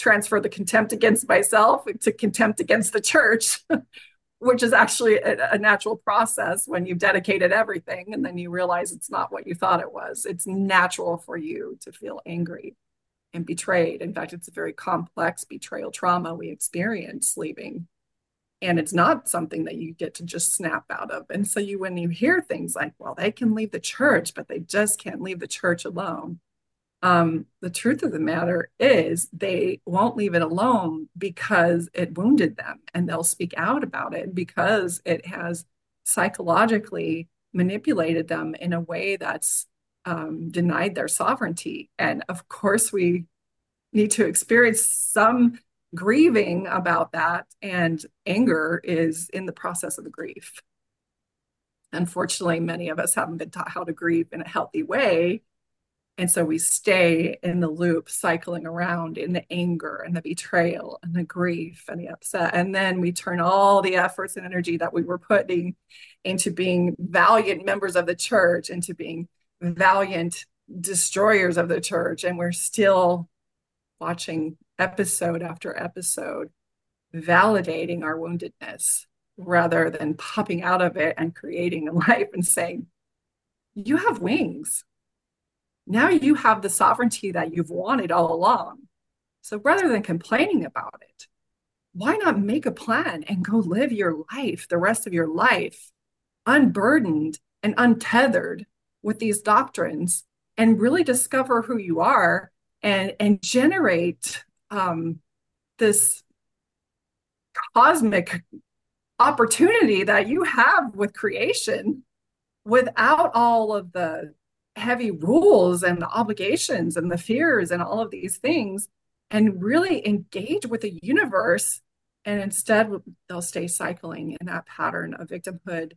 transfer the contempt against myself to contempt against the church, which is actually a, a, natural process when you've dedicated everything and then you realize it's not what you thought it was. It's natural for you to feel angry and betrayed. In fact, it's a very complex betrayal trauma we experience leaving. And it's not something that you get to just snap out of. And so you when you hear things like, well, they can leave the church, but they just can't leave the church alone. Um, the truth of the matter is they won't leave it alone because it wounded them and they'll speak out about it because it has psychologically manipulated them in a way that's um, denied their sovereignty. And of course, we need to experience some grieving about that. And anger is in the process of the grief. Unfortunately, many of us haven't been taught how to grieve in a healthy way. And so we stay in the loop, cycling around in the anger and the betrayal and the grief and the upset. And then we turn all the efforts and energy that we were putting into being valiant members of the church, into being valiant destroyers of the church and we're still watching episode after episode validating our woundedness rather than popping out of it and creating a life and saying you have wings now you have the sovereignty that you've wanted all along. So rather than complaining about it why not make a plan and go live your life the rest of your life unburdened and untethered with these doctrines and really discover who you are and and generate um, this cosmic opportunity that you have with creation without all of the heavy rules and the obligations and the fears and all of these things and really engage with the universe. And instead they'll stay cycling in that pattern of victimhood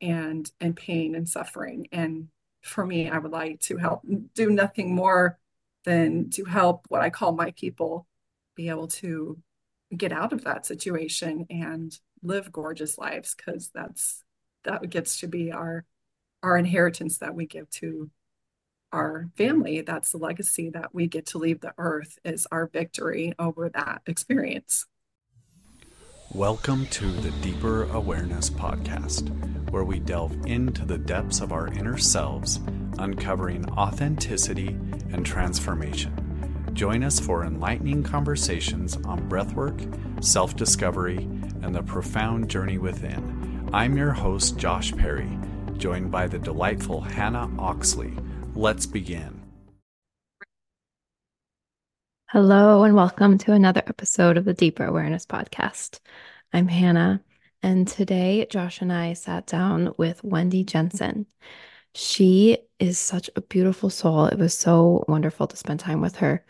and and pain and suffering. And for me, I would like to help do nothing more than to help what I call my people be able to get out of that situation and live gorgeous lives because that's that gets to be our our inheritance that we give to our family that's the legacy that we get to leave the earth is our victory over that experience Welcome to the Deeper Awareness Podcast, where we delve into the depths of our inner selves, uncovering authenticity and transformation. Join us for enlightening conversations on breathwork, self discovery, and the profound journey within. I'm your host, Josh Perry, joined by the delightful Hannah Oxley. Let's begin. Hello, and welcome to another episode of the Deeper Awareness Podcast. I'm Hannah, and today Josh and I sat down with Wendi Jensen. She is such a beautiful soul. It was so wonderful to spend time with her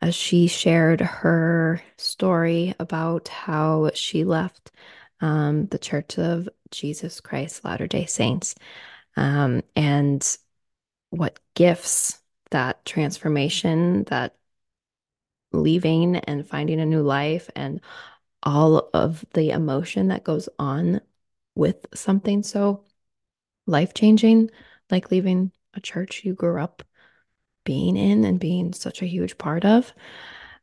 as she shared her story about how she left um, the Church of Jesus Christ Latter day Saints. Um, and what gifts that transformation, that leaving and finding a new life and all of the emotion that goes on with something so life changing, like leaving a church you grew up being in and being such a huge part of,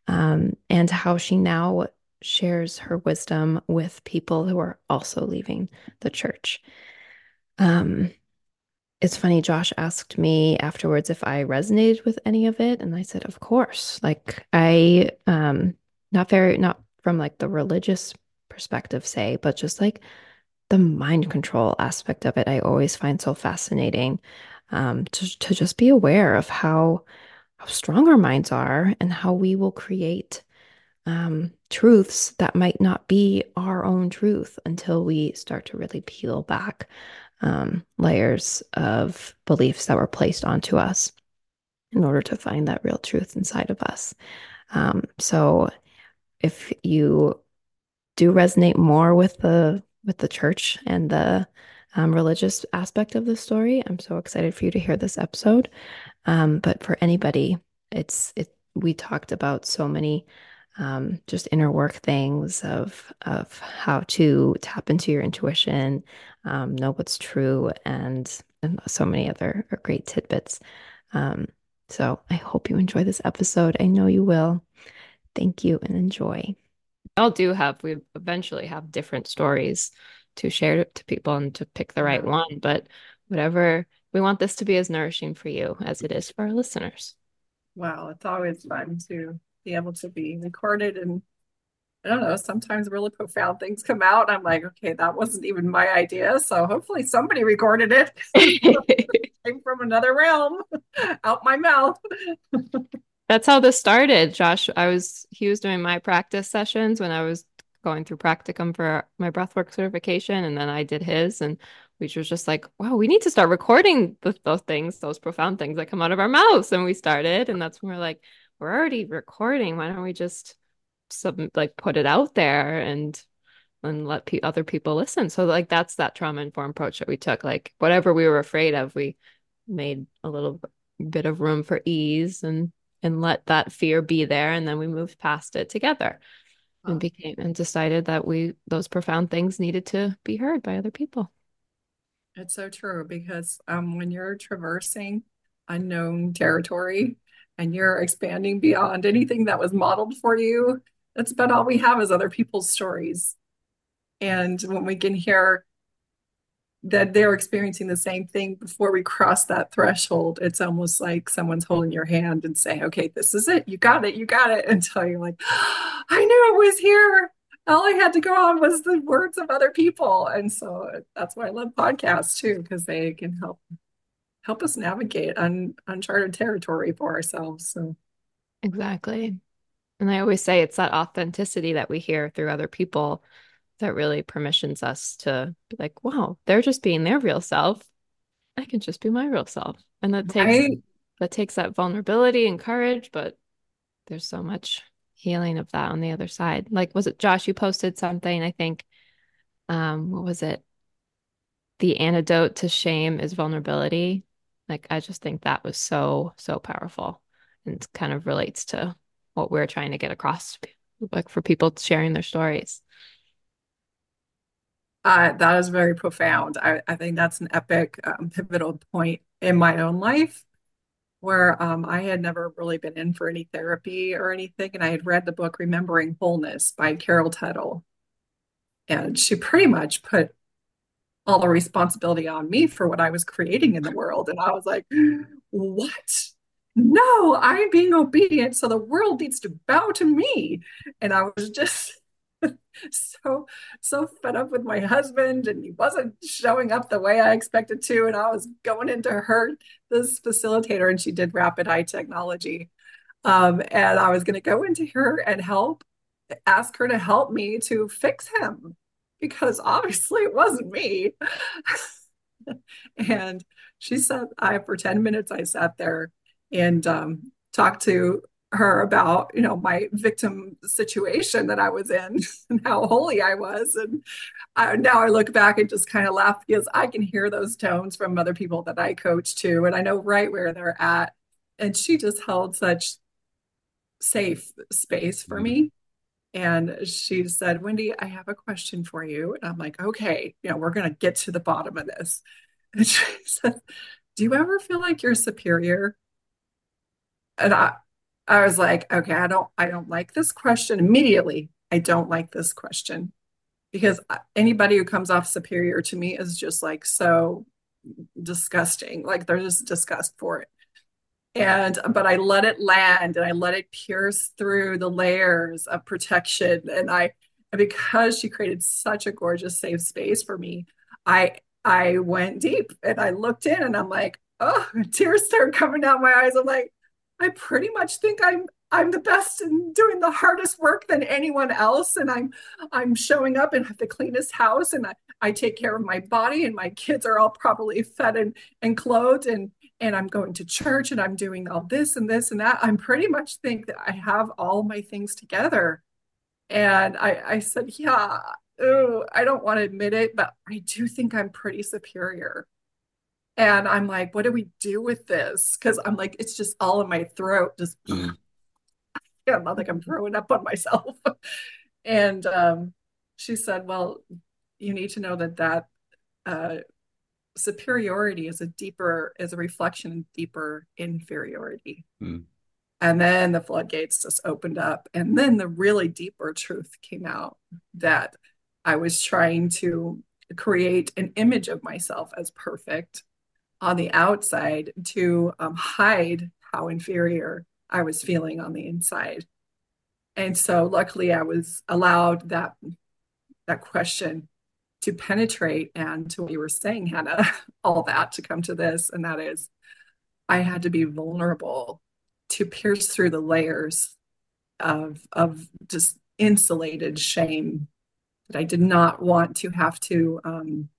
um, and how she now shares her wisdom with people who are also leaving the church. Um, it's funny, Josh asked me afterwards if I resonated with any of it. And I said, of course. Like I um not very not from like the religious perspective, say, but just like the mind control aspect of it, I always find so fascinating. Um, to to just be aware of how how strong our minds are and how we will create um, truths that might not be our own truth until we start to really peel back um, layers of beliefs that were placed onto us in order to find that real truth inside of us. Um, so if you do resonate more with the with the church and the um, religious aspect of the story, I'm so excited for you to hear this episode. Um, but for anybody, it's it. We talked about so many um, just inner work things of of how to tap into your intuition, um, know what's true, and and so many other great tidbits. Um, so I hope you enjoy this episode. I know you will. Thank you and enjoy. We all do have, we eventually have different stories to share to people and to pick the right one. But whatever, we want this to be as nourishing for you as it is for our listeners. Wow, it's always fun to be able to be recorded and I don't know, mm-hmm. sometimes really profound things come out. I'm like, okay, that wasn't even my idea. So hopefully somebody recorded it. it came from another realm out my mouth. That's how this started. Josh, I was he was doing my practice sessions when I was going through practicum for my breathwork certification and then I did his and we was just like, wow, we need to start recording the, those things, those profound things that come out of our mouths. And we started, and that's when we're like, we're already recording. Why don't we just sub like put it out there and and let pe- other people listen? So like that's that trauma informed approach that we took. Like whatever we were afraid of, we made a little bit of room for ease and and let that fear be there, and then we moved past it together. And became and decided that we those profound things needed to be heard by other people. It's so true because um, when you're traversing unknown territory and you're expanding beyond anything that was modeled for you, that's about all we have is other people's stories. And when we can hear that they're experiencing the same thing before we cross that threshold, it's almost like someone's holding your hand and saying, okay, this is it. You got it. You got it. Until you're like, I knew it was here all I had to go on was the words of other people. And so that's why I love podcasts too, because they can help help us navigate un, uncharted territory for ourselves. So exactly. And I always say it's that authenticity that we hear through other people that really permissions us to be like, wow, they're just being their real self. I can just be my real self. And that takes right? that takes that vulnerability and courage, but there's so much healing of that on the other side. Like, was it Josh? You posted something, I think. Um, what was it? The antidote to shame is vulnerability. Like, I just think that was so, so powerful and kind of relates to what we're trying to get across, like for people sharing their stories. Uh, that is very profound. I, I think that's an epic, um, pivotal point in my own life where um, I had never really been in for any therapy or anything. And I had read the book Remembering Wholeness by Carol Tuttle. And she pretty much put all the responsibility on me for what I was creating in the world. And I was like, what? No, I'm being obedient. So the world needs to bow to me. And I was just so so fed up with my husband and he wasn't showing up the way I expected to and I was going into her this facilitator and she did rapid eye technology um, and I was going to go into her and help ask her to help me to fix him because obviously it wasn't me. And she said I for 10 minutes I sat there and um, talked to her about you know my victim situation that I was in and how holy I was. And I, now I look back and just kind of laugh because I can hear those tones from other people that I coach too. And I know right where they're at. And she just held such safe space for me and she said Wendi I have a question for you and I'm like okay you know we're going to get to the bottom of this and she said do you ever feel like you're superior and I I was like, okay, I don't I don't like this question immediately. I don't like this question because anybody who comes off superior to me is just like so disgusting. Like they're just disgust for it. And but I let it land and I let it pierce through the layers of protection. And I because she created such a gorgeous safe space for me, I I went deep and I looked in and I'm like, oh, tears start coming down my eyes. I'm like, I pretty much think I'm I'm the best in doing the hardest work than anyone else. And I'm I'm showing up and have the cleanest house and I, I take care of my body and my kids are all properly fed and, and clothed. And and I'm going to church and I'm doing all this and this and that. I'm pretty much think that I have all my things together. And I, I said, yeah, ooh, I don't want to admit it, but I do think I'm pretty superior. And I'm like, what do we do with this? Because I'm like, it's just all in my throat. Just, mm. yeah, not like I'm throwing up on myself. and um, she said, well, you need to know that that uh, superiority is a deeper, is a reflection of deeper inferiority. Mm. And then the floodgates just opened up. And then the really deeper truth came out that I was trying to create an image of myself as perfect on the outside to um, hide how inferior I was feeling on the inside. And so luckily I was allowed that that question to penetrate and to what you were saying, Hannah, all that to come to this. And that is I had to be vulnerable to pierce through the layers of of just insulated shame that I did not want to have to um,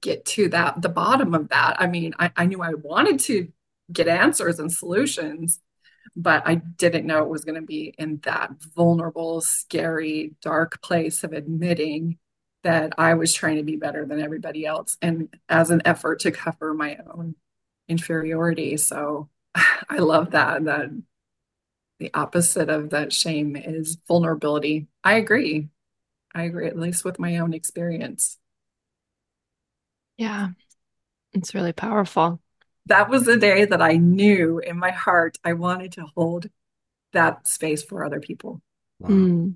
get to that the bottom of that. I mean, I, I knew I wanted to get answers and solutions, but I didn't know it was going to be in that vulnerable, scary, dark place of admitting that I was trying to be better than everybody else and as an effort to cover my own inferiority. So I love that that the opposite of that shame is vulnerability. I agree. I agree, at least with my own experience. Yeah, it's really powerful. That was the day that I knew in my heart I wanted to hold that space for other people. Wow. Mm.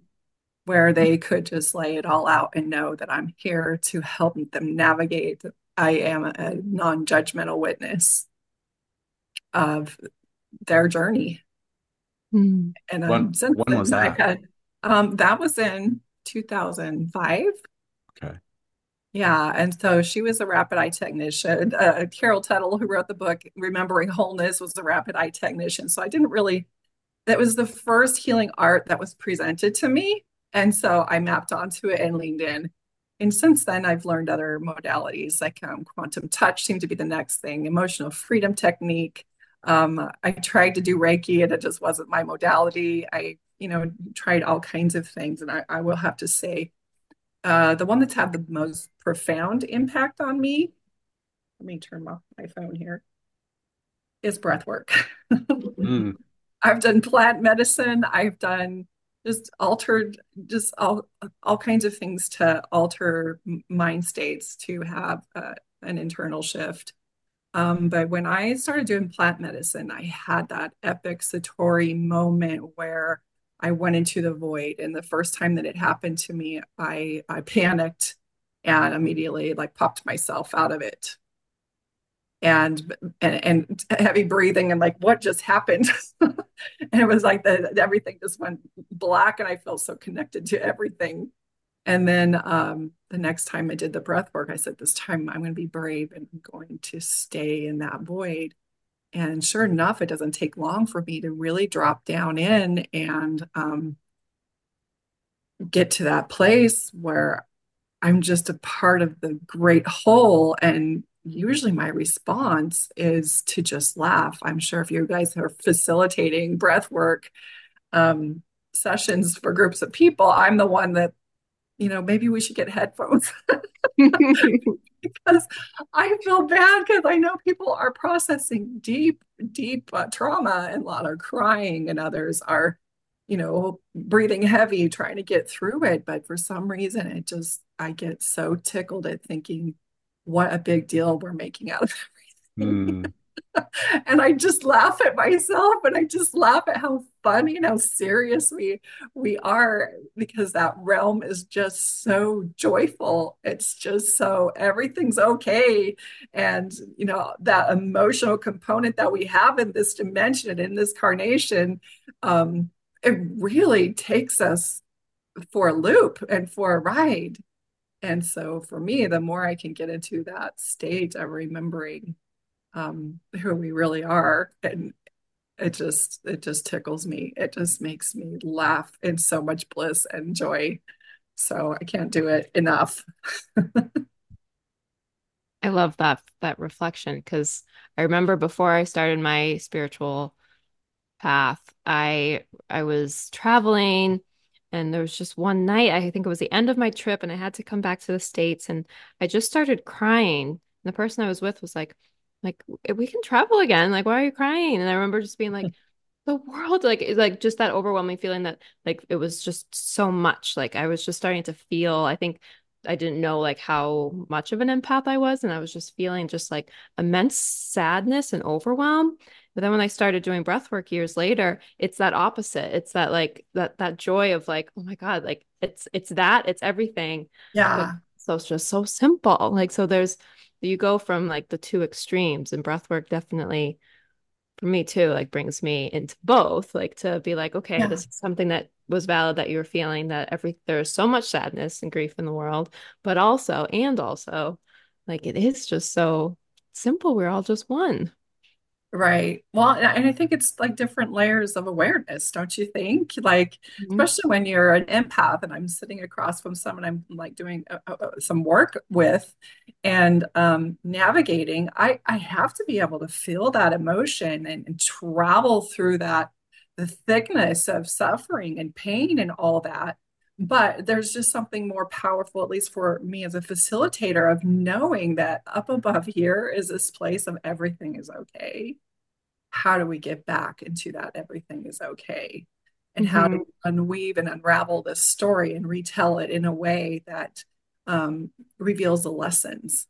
Where they could just lay it all out and know that I'm here to help them navigate. I am a non judgmental witness of their journey. Mm. And um, when, since when was that? Had, um, that was in 2005. Okay. Yeah, and so she was a rapid eye technician. Uh, Carol Tuttle, who wrote the book Remembering Wholeness, was a rapid eye technician. So I didn't really. That was the first healing art that was presented to me, and so I mapped onto it and leaned in. And since then, I've learned other modalities like um, quantum touch seemed to be the next thing, emotional freedom technique, um, I tried to do Reiki and it just wasn't my modality. I, you know, tried all kinds of things. And I, I will have to say, uh, the one that's had the most profound impact on me, let me turn off my phone here, is breath work. mm. I've done plant medicine. I've done just altered, just all, all kinds of things to alter mind states to have uh, an internal shift. Um, but when I started doing plant medicine, I had that epic Satori moment where I went into the void. And the first time that it happened to me, I, I panicked and immediately like popped myself out of it. And, and and heavy breathing and like what just happened and it was like that everything just went black and i felt so connected to everything and then um, the next time I did the breath work, I said, This time I'm going to be brave and I'm going to stay in that void. And sure enough, it doesn't take long for me to really drop down in and um, get to that place where I'm just a part of the great whole. And usually my response is to just laugh. I'm sure if you guys are facilitating breath work um, sessions for groups of people, I'm the one that you know, maybe we should get headphones because I feel bad because I know people are processing deep, deep uh, trauma and a lot are crying and others are, you know, breathing heavy trying to get through it. But for some reason, it just, I get so tickled at thinking what a big deal we're making out of everything. Mm. and I just laugh at myself and I just laugh at how funny and how serious we we are because that realm is just so joyful. It's just so everything's okay. And you know, that emotional component that we have in this dimension and in this carnation, um, it really takes us for a loop and for a ride. And so for me, the more I can get into that state of remembering um, who we really are and it just it just tickles me. It just makes me laugh in so much bliss and joy. So i can't do it enough. I love that that reflection because i remember before i started my spiritual path i i was traveling and there was just one night i think it was the end of my trip and i had to come back to the states and i just started crying. And the person i was with was like like eh, we can travel again. Like why are you crying? And i remember just being like the world like like just that overwhelming feeling that like it was just so much. Like i was just starting to feel i think i didn't know like how much of an empath i was and i was just feeling just like immense sadness and overwhelm But then when I started doing breath work years later, it's that opposite. It's that like that that joy of like, oh my God, like it's it's that, it's everything. Yeah. But, so it's just so simple. Like so there's you go from like the two extremes and breath work definitely for me too like brings me into both like to be like okay yeah. this is something that was valid that you were feeling that every there's so much sadness and grief in the world but also and also like it is just so simple we're all just one Right. Well, and I think it's like different layers of awareness, don't you think? Like, mm-hmm. especially when you're an empath and I'm sitting across from someone I'm like doing uh, uh, uh, some work with and um, navigating, I, I have to be able to feel that emotion and, and travel through that, the thickness of suffering and pain and all that. But there's just something more powerful, at least for me as a facilitator, of knowing that up above here is this place of everything is okay. How do we get back into that everything is okay? And mm-hmm. how do we unweave and unravel this story and retell it in a way that um, reveals the lessons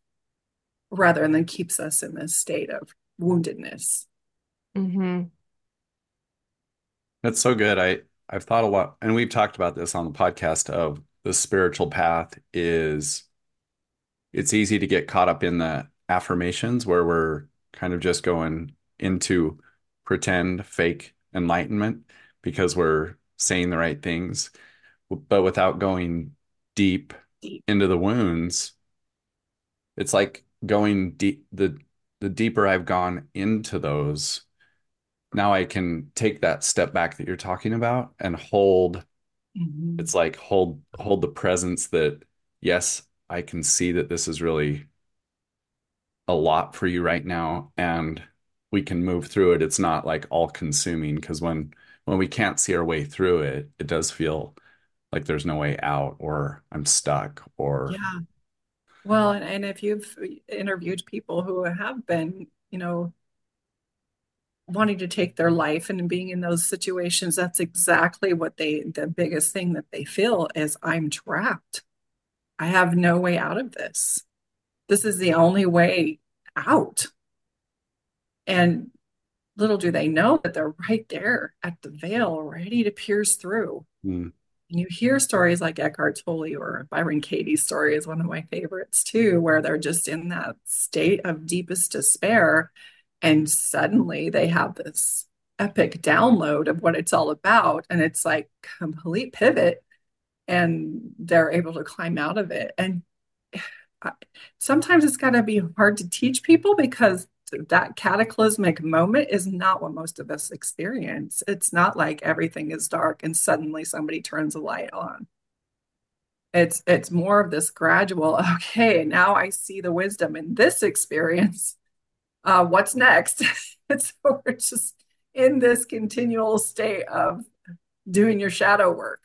rather than keeps us in this state of woundedness? Mm-hmm. That's so good. I I've thought a lot, and we've talked about this on the podcast of the spiritual path is it's easy to get caught up in the affirmations where we're kind of just going into pretend fake enlightenment because we're saying the right things, but without going deep, deep. into the wounds. It's like going deep the the deeper I've gone into those, now I can take that step back that you're talking about and hold mm-hmm. it's like hold hold the presence that yes, I can see that this is really a lot for you right now and we can move through it. It's not like all consuming because when when we can't see our way through it, it does feel like there's no way out or I'm stuck or yeah. Well, and, and if you've interviewed people who have been, you know, wanting to take their life and being in those situations that's exactly what they the biggest thing that they feel is i'm trapped i have no way out of this this is the only way out and little do they know that they're right there at the veil ready to pierce through mm. and you hear stories like eckhart tolle or byron katie's story is one of my favorites too where they're just in that state of deepest despair and suddenly they have this epic download of what it's all about and it's like complete pivot and they're able to climb out of it and sometimes it's got to be hard to teach people because that cataclysmic moment is not what most of us experience it's not like everything is dark and suddenly somebody turns a light on it's it's more of this gradual okay now i see the wisdom in this experience uh, what's next? and so we're just in this continual state of doing your shadow work,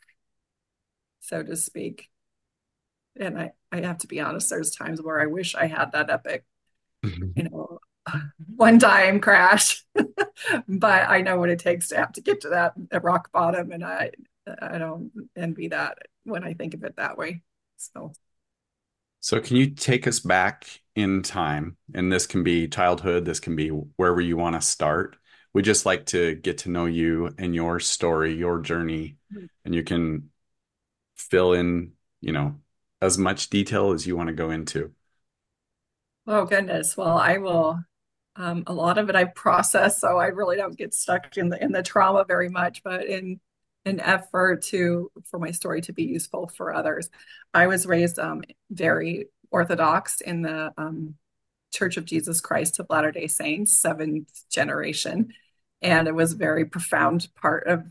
so to speak. And I, I have to be honest, there's times where I wish I had that epic, mm-hmm. you know, one time crash. but I know what it takes to have to get to that rock bottom. And I I don't envy that when I think of it that way. So so, can you take us back in time? And this can be childhood, this can be wherever you want to start. We just like to get to know you and your story, your journey, mm-hmm. and you can fill in, you know, as much detail as you want to go into. Oh, goodness. Well, I will. Um, a lot of it I process, so I really don't get stuck in the in the trauma very much. But in an effort to for my story to be useful for others. I was raised um, very Orthodox in the um, Church of Jesus Christ of Latter Day Saints, seventh generation, and it was a very profound part of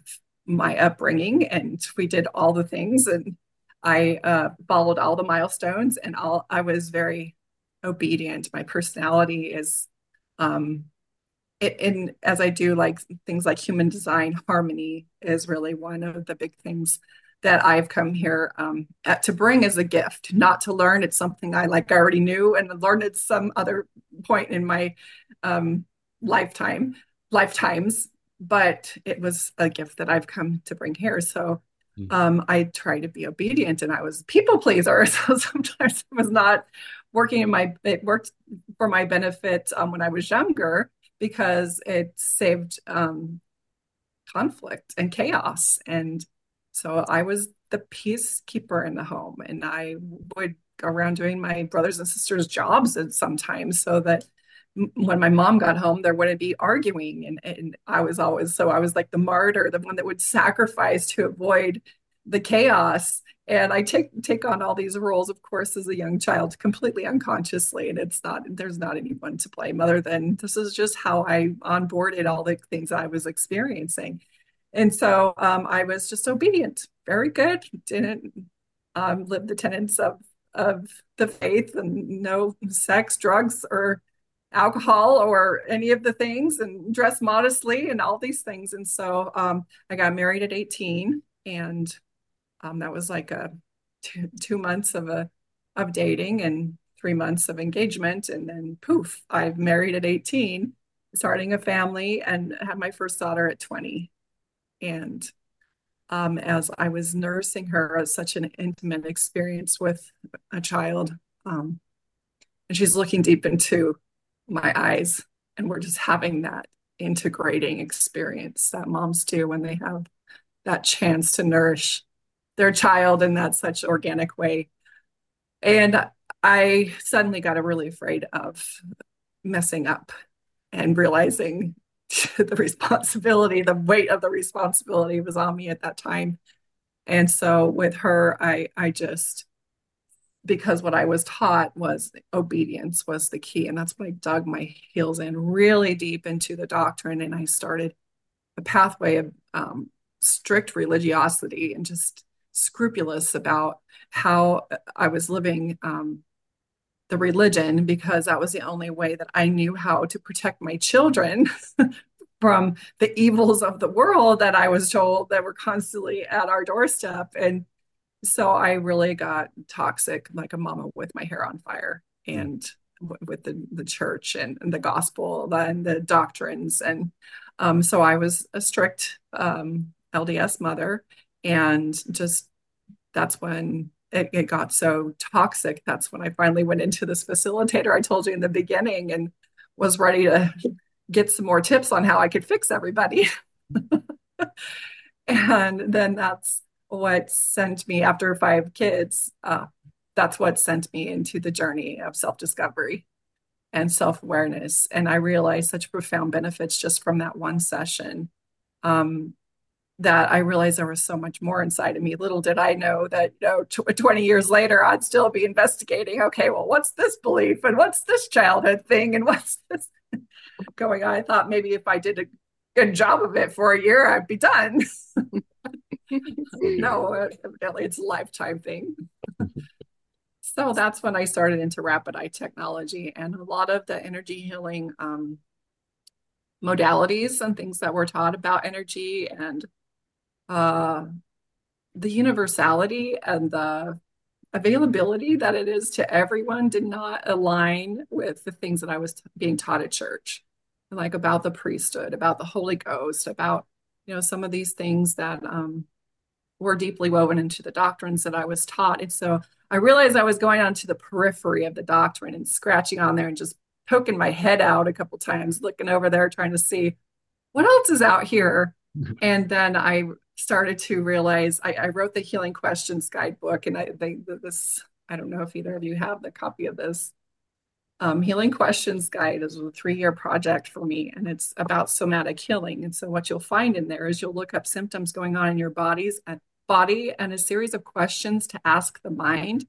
my upbringing. And we did all the things, and I uh, followed all the milestones, and all I was very obedient. My personality is um, in as I do like things like human design, harmony is really one of the big things that I've come here um, at, to bring as a gift, not to learn. It's something I like I already knew and learned at some other point in my um, lifetime, lifetimes. But it was a gift that I've come to bring here. So hmm. um, I try to be obedient, and I was people pleaser. So sometimes it was not working in my. It worked for my benefit um, when I was younger, because it saved um, conflict and chaos. And so I was the peacekeeper in the home, and I would go around doing my brothers and sisters' jobs sometimes so that when my mom got home, there wouldn't be arguing. And, and I was always, so I was like the martyr, the one that would sacrifice to avoid the chaos. And I take take on all these roles, of course, as a young child, completely unconsciously. And it's not, there's not anyone to blame other than this is just how I onboarded all the things I was experiencing. And so um, I was just obedient, very good, didn't um, live the tenets of of the faith and no sex, drugs, or alcohol or any of the things and dress modestly and all these things. And so um, I got married at 18 and um, that was like a two, two months of a of dating and three months of engagement. And then poof, I've married at 18, starting a family and had my first daughter at 20. And um, as I was nursing her, as such an intimate experience with a child. Um, and she's looking deep into my eyes, and we're just having that integrating experience that moms do when they have that chance to nourish their child in that such organic way. And I suddenly got really afraid of messing up and realizing the responsibility, the weight of the responsibility was on me at that time. And so with her, I I just because what I was taught was obedience was the key. And that's when I dug my heels in really deep into the doctrine and I started a pathway of um, strict religiosity and just scrupulous about how I was living um, the religion because that was the only way that I knew how to protect my children from the evils of the world that I was told that were constantly at our doorstep. And so I really got toxic, like a mama with my hair on fire, and w- with the the church and, and the gospel and the doctrines, and um, so I was a strict um, LDS mother, and just that's when it, it got so toxic. That's when I finally went into this facilitator I told you in the beginning, and was ready to get some more tips on how I could fix everybody. and then that's what sent me after five kids. Uh, that's what sent me into the journey of self discovery and self awareness. And I realized such profound benefits just from that one session um, that I realized there was so much more inside of me. Little did I know that, you know, tw- 20 years later, I'd still be investigating, okay, well, what's this belief and what's this childhood thing and what's this going on? I thought maybe if I did a good job of it for a year, I'd be done. no, evidently it's a lifetime thing. so that's when I started into rapid eye technology and a lot of the energy healing um, modalities and things that were taught about energy and uh, the universality and the availability that it is to everyone did not align with the things that I was t- being taught at church, like about the priesthood, about the Holy Ghost, about you know some of these things that um, were deeply woven into the doctrines that I was taught. And so I realized I was going on to the periphery of the doctrine and scratching on there and just poking my head out a couple times, looking over there, trying to see what else is out here. Mm-hmm. And then I started to realize I, I wrote the Healing Questions guidebook, and I think this I don't know if either of you have the copy of this. Um, healing Questions Guide is a three year project for me, and it's about somatic healing. And so, what you'll find in there is you'll look up symptoms going on in your bodies and body and a series of questions to ask the mind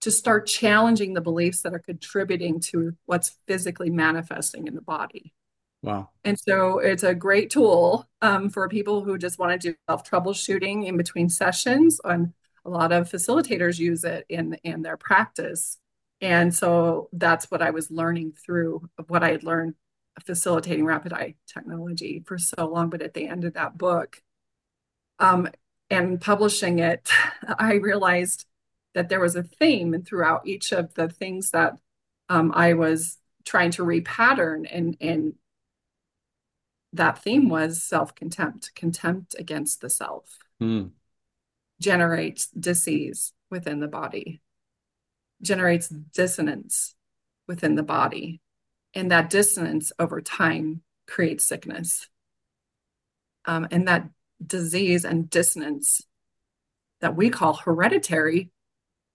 to start challenging the beliefs that are contributing to what's physically manifesting in the body. Wow. And so it's a great tool um, for people who just want to do self troubleshooting in between sessions. And a lot of facilitators use it in, in their practice. And so that's what I was learning through what I had learned facilitating rapid eye technology for so long. But at the end of that book, um, and publishing it, I realized that there was a theme throughout each of the things that um, I was trying to repattern and and that theme was self-contempt, contempt against the self. Mm. Generates disease within the body, generates dissonance within the body, And that dissonance over time creates sickness. Um, and that disease and dissonance that we call hereditary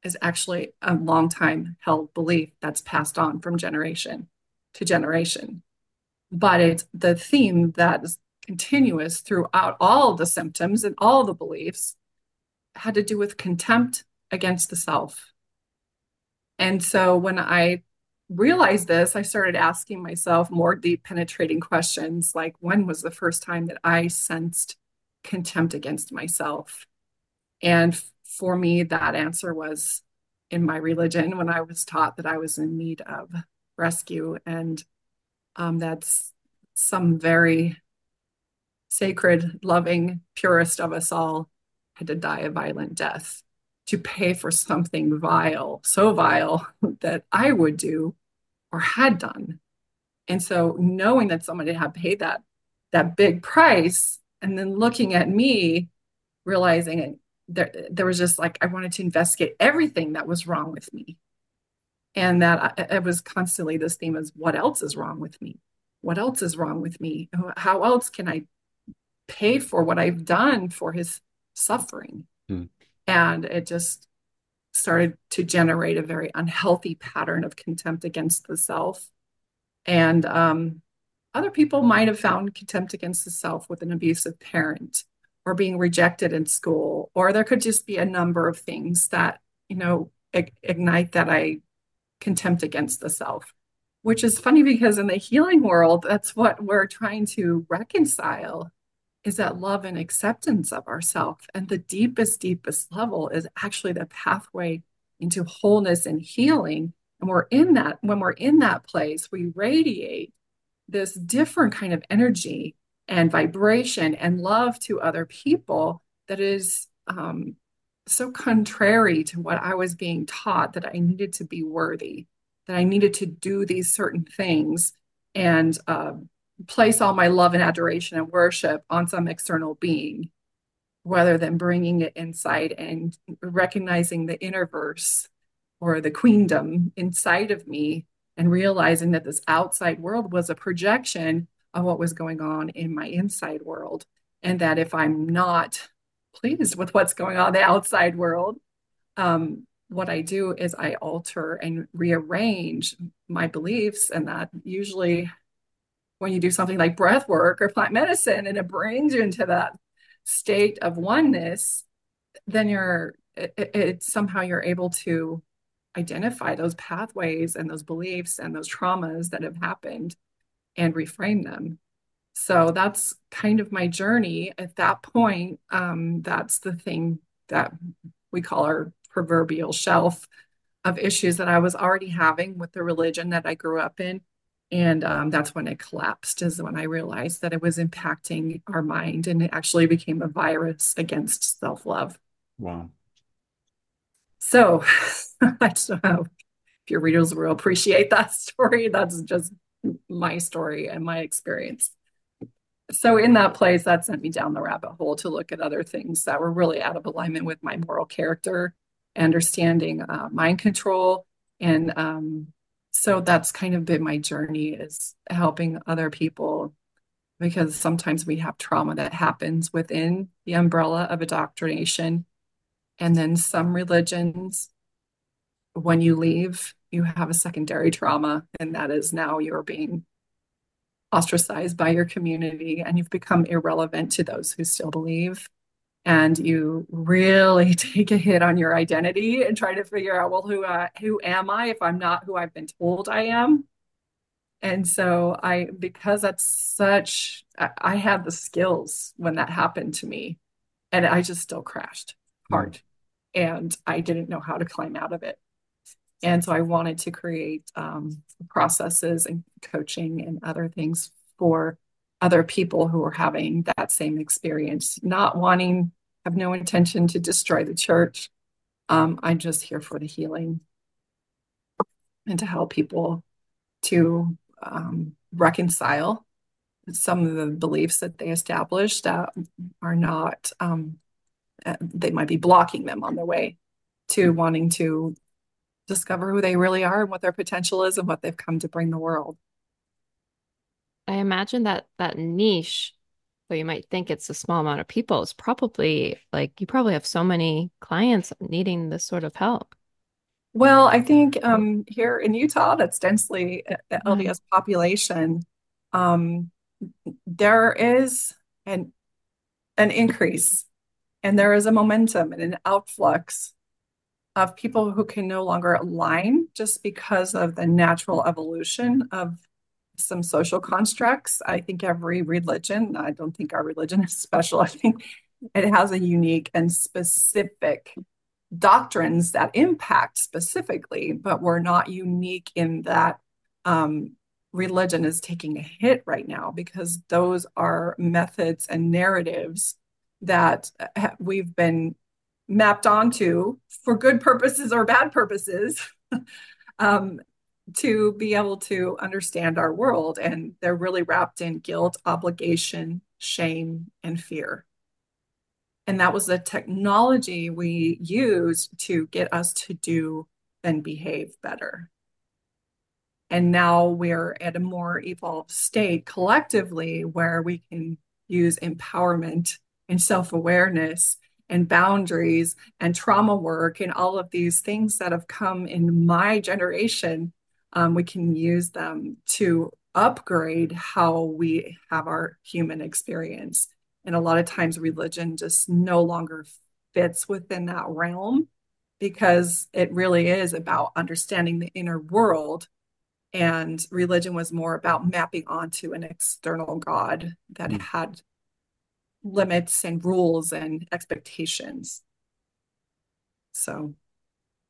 is actually a long time held belief that's passed on from generation to generation. But it's the theme that is continuous throughout all the symptoms and all the beliefs had to do with contempt against the self. And so when I realized this, I started asking myself more deep, penetrating questions like, when was the first time that I sensed contempt against myself? And for me, that answer was in my religion when I was taught that I was in need of rescue. And um, that's some very sacred, loving, purest of us all had to die a violent death to pay for something vile, so vile that I would do or had done. And so knowing that somebody had paid that that big price and then looking at me realizing it there, there was just like I wanted to investigate everything that was wrong with me. And that it was constantly this theme is what else is wrong with me? What else is wrong with me? How else can I pay for what I've done for his suffering? Hmm. And it just started to generate a very unhealthy pattern of contempt against the self. And um, other people might have found contempt against the self with an abusive parent or being rejected in school, or there could just be a number of things that, you know, ignite that I contempt against the self, which is funny because in the healing world, that's what we're trying to reconcile is that love and acceptance of ourself. And the deepest, deepest level is actually the pathway into wholeness and healing. And we're in that, when we're in that place, we radiate this different kind of energy and vibration and love to other people that is um, so contrary to what I was being taught that I needed to be worthy, that I needed to do these certain things and uh, place all my love and adoration and worship on some external being rather than bringing it inside and recognizing the inner verse or the queendom inside of me and realizing that this outside world was a projection of what was going on in my inside world. And that if I'm not pleased with what's going on in the outside world, um, what I do is I alter and rearrange my beliefs. And that usually, when you do something like breath work or plant medicine and it brings you into that state of oneness, then you're, it, it somehow you're able to identify those pathways and those beliefs and those traumas that have happened and reframe them. So that's kind of my journey. At that point, um, that's the thing that we call our proverbial shelf of issues that I was already having with the religion that I grew up in. And um, that's when it collapsed, is when I realized that it was impacting our mind and it actually became a virus against self love. Wow. So I don't know if your readers will appreciate that story. That's just my story and my experience. So, in that place, that sent me down the rabbit hole to look at other things that were really out of alignment with my moral character, understanding uh, mind control. And um, so that's kind of been my journey is helping other people because sometimes we have trauma that happens within the umbrella of indoctrination. And then some religions, when you leave, you have a secondary trauma, and that is now you're being ostracized by your community and you've become irrelevant to those who still believe. And you really take a hit on your identity and try to figure out, well, who uh, who am I if I'm not who I've been told I am? And so I, because that's such, I, I had the skills when that happened to me, and I just still crashed hard, mm. and I didn't know how to climb out of it. And so I wanted to create um, processes and coaching and other things for other people who are having that same experience, not wanting, have no intention to destroy the church. Um, I'm just here for the healing and to help people to um, reconcile some of the beliefs that they established that are not, um, uh, they might be blocking them on their way to wanting to discover who they really are and what their potential is and what they've come to bring the world. I imagine that that niche, though you might think it's a small amount of people, is probably like you probably have so many clients needing this sort of help. Well, I think um, here in Utah, that's densely uh, LDS population, um, there is an an increase and there is a momentum and an outflux of people who can no longer align just because of the natural evolution of some social constructs. I think every religion, I don't think our religion is special. I think it has a unique and specific doctrines that impact specifically, but we're not unique in that um, religion is taking a hit right now because those are methods and narratives that we've been mapped onto for good purposes or bad purposes um, to be able to understand our world. And they're really wrapped in guilt, obligation, shame, and fear. And that was the technology we used to get us to do and behave better. And now we're at a more evolved state collectively where we can use empowerment and self awareness and boundaries and trauma work and all of these things that have come in my generation. Um, we can use them to upgrade how we have our human experience. And a lot of times, religion just no longer fits within that realm because it really is about understanding the inner world and religion was more about mapping onto an external god that mm. had limits and rules and expectations. So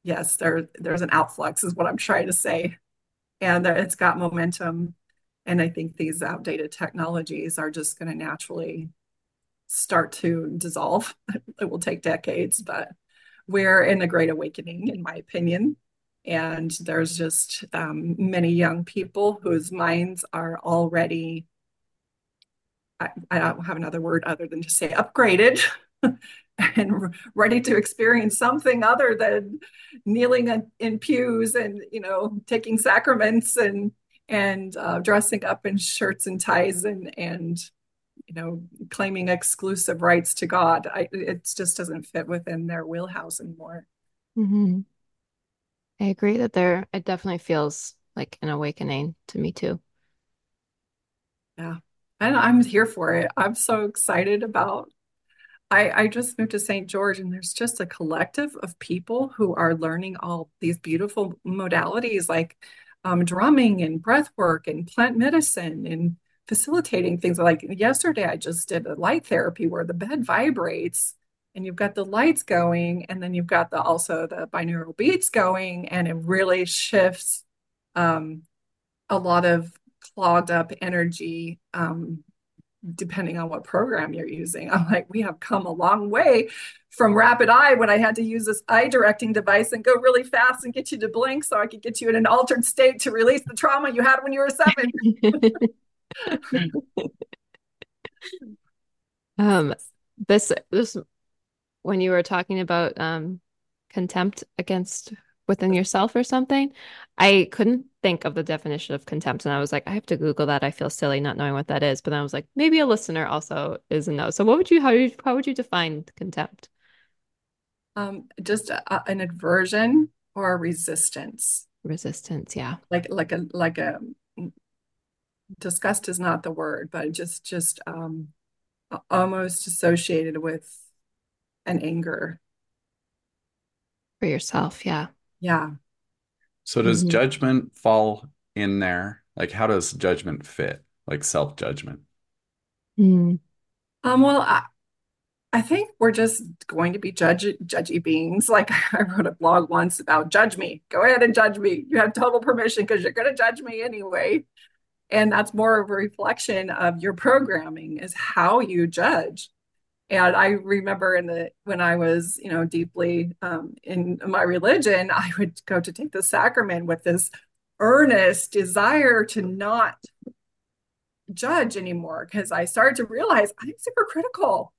yes there there's an outflux is what i'm trying to say. And it's got momentum. And i think these outdated technologies are just going to naturally start to dissolve. It will take decades but we're in a great awakening in my opinion. And there's just um, many young people whose minds are already, I, I don't have another word other than to say upgraded. and ready to experience something other than kneeling in, in, pews and you know taking sacraments and and uh, dressing up in shirts and ties and and you know claiming exclusive rights to God. I, it just doesn't fit within their wheelhouse anymore. Mm-hmm. I agree that there, it definitely feels like an awakening to me too. Yeah. And I'm here for it. I'm so excited about I, I just moved to St. George and there's just a collective of people who are learning all these beautiful modalities like um, drumming and breath work and plant medicine and facilitating things like yesterday I just did a light therapy where the bed vibrates and you've got the lights going and then you've got the also the binaural beats going and it really shifts um, a lot of clogged up energy um, depending on what program you're using. I'm like we have come a long way from rapid eye when i had to use this eye directing device and go really fast and get you to blink so i could get you in an altered state to release the trauma you had when you were seven. Um this this when you were talking about um, contempt against within yourself or something, I couldn't think of the definition of contempt. And I was like, I have to Google that. I feel silly not knowing what that is. But then I was like, maybe a listener also is a no. So what would you, how, would you, how would you define contempt? Um, just a, an aversion or a resistance. Resistance, yeah. Like, like a, like a, disgust is not the word, but just, just, um, almost associated with an anger for yourself yeah yeah so does mm-hmm. judgment fall in there like how does judgment fit like self-judgment mm. um well I, I think we're just going to be judge, judgy beings. Like I wrote a blog once about judge me. Go ahead and judge me. You have total permission because you're going to judge me anyway. And that's more of a reflection of your programming is how you judge. And I remember in the when I was, you know, deeply um, in my religion, I would go to take the sacrament with this earnest desire to not judge anymore because I started to realize I'm super critical.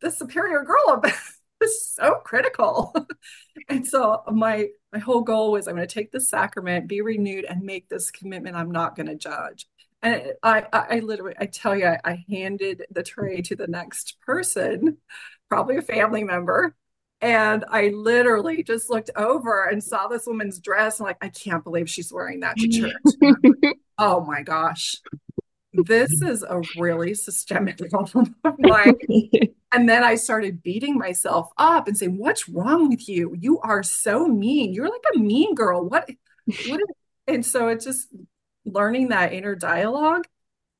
The superior girl is so critical. and so my my whole goal was I'm going to take the sacrament, be renewed, and make this commitment I'm not going to judge. And I, I literally, I tell you, I, I handed the tray to the next person, probably a family member. And I literally just looked over and saw this woman's dress. And like, I can't believe she's wearing that to church. oh my gosh. This is a really systemic problem mine. and then I started beating myself up and saying, What's wrong with you? You are so mean. You're like a mean girl. What what is, and so it just learning that inner dialogue.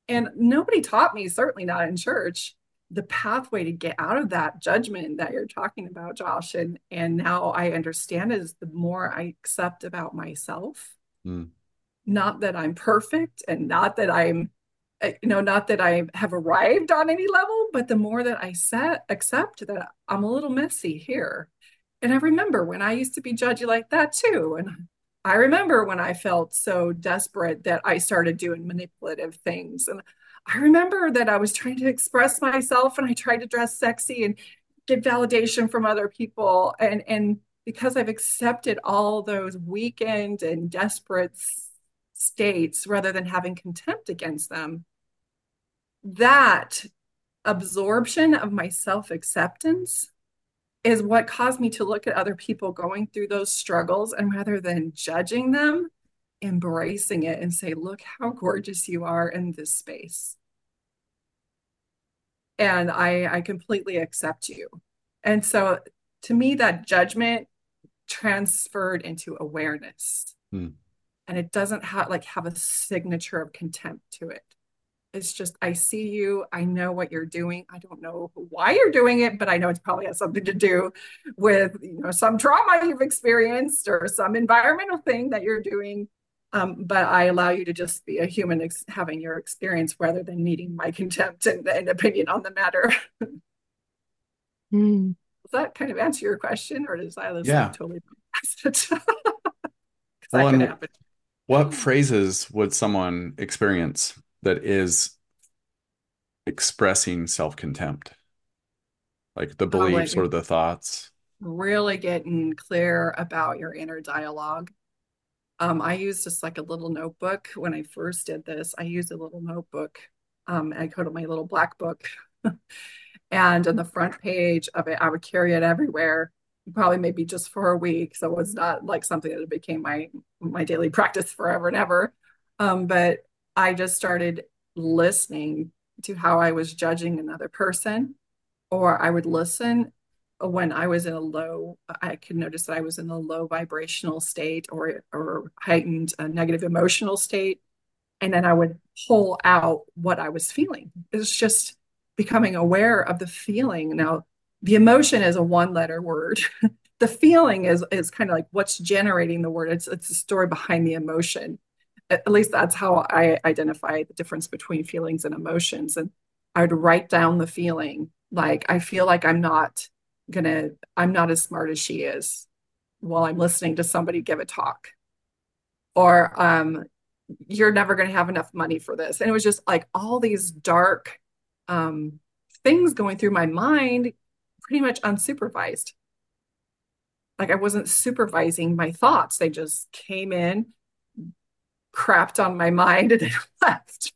And nobody taught me, certainly not in church, the pathway to get out of that judgment that you're talking about, Josh. And and now I understand is the more I accept about myself, mm. not that I'm perfect and not that I'm eh, you know, not that I have arrived on any level, but the more that I set accept that I'm a little messy here. And I remember when I used to be judgy like that too. And I remember when I felt so desperate that I started doing manipulative things. And I remember that I was trying to express myself and I tried to dress sexy and get validation from other people. And, and because I've accepted all those weakened and desperate states rather than having contempt against them, that absorption of my self acceptance is what caused me to look at other people going through those struggles and rather than judging them, embracing it and say, look how gorgeous you are in this space. And I, I completely accept you. And so to me, that judgment transferred into awareness. Hmm. And it doesn't have like have a signature of contempt to it. It's just, I see you. I know what you're doing. I don't know why you're doing it, but I know it probably has something to do with, you know, some trauma you've experienced or some environmental thing that you're doing. Um, but I allow you to just be a human ex- having your experience rather than needing my contempt and, and opinion on the matter. mm. Does that kind of answer your question, or does I yeah. totally it? well, what phrases would someone experience that is expressing self contempt, like the beliefs or the thoughts. Really getting clear about your inner dialogue. Um, I used just like a little notebook when I first did this. I used a little notebook. Um, I to my little black book, and on the front page of it, I would carry it everywhere. Probably maybe just for a week, so it was not like something that became my my daily practice forever and ever. Um, but I just started listening to how I was judging another person, or I would listen when I was in a low, I could notice that I was in a low vibrational state or or heightened a negative emotional state. And then I would pull out what I was feeling. It's just becoming aware of the feeling. Now, the emotion is a one letter word. the feeling is is kind of like what's generating the word. It's it's the story behind the emotion at least that's how I identify the difference between feelings and emotions. And I would write down the feeling like I feel like I'm not gonna, I'm not as smart as she is while I'm listening to somebody give a talk. Or um, you're never gonna have enough money for this. And it was just like all these dark um, things going through my mind, pretty much unsupervised. Like I wasn't supervising my thoughts. They just came in crapped on my mind and left.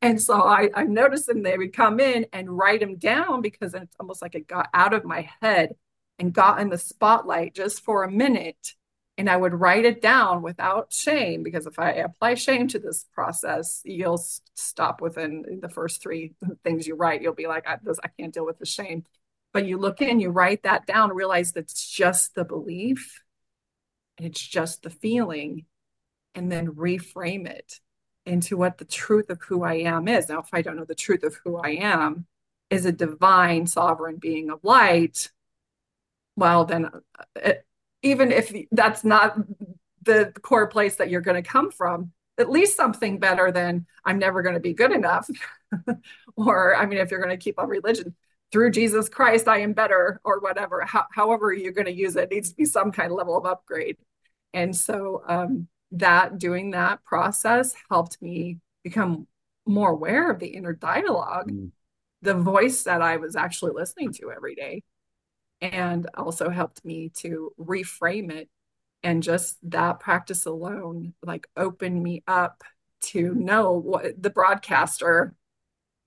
and so I, I noticed them, they would come in and write them down because it's almost like it got out of my head and got in the spotlight just for a minute. And I would write it down without shame because if I apply shame to this process, you'll stop within the first three things you write. You'll be like, I, this, I can't deal with the shame. But you look in, you write that down, realize that it's just the belief, it's just the feeling, and then reframe it into what the truth of who I am is. Now, if I don't know the truth of who I am is a divine sovereign being of light, well, then it, uh, even if that's not the core place that you're going to come from, at least something better than I'm never going to be good enough. or, I mean, if you're going to keep on religion, through Jesus Christ, I am better, or whatever. How, however, you're going to use it, it needs to be some kind of level of upgrade. And so, um, that doing that process helped me become more aware of the inner dialogue, mm. the voice that I was actually listening to every day, and also helped me to reframe it. And just that practice alone, like, opened me up to know what the broadcaster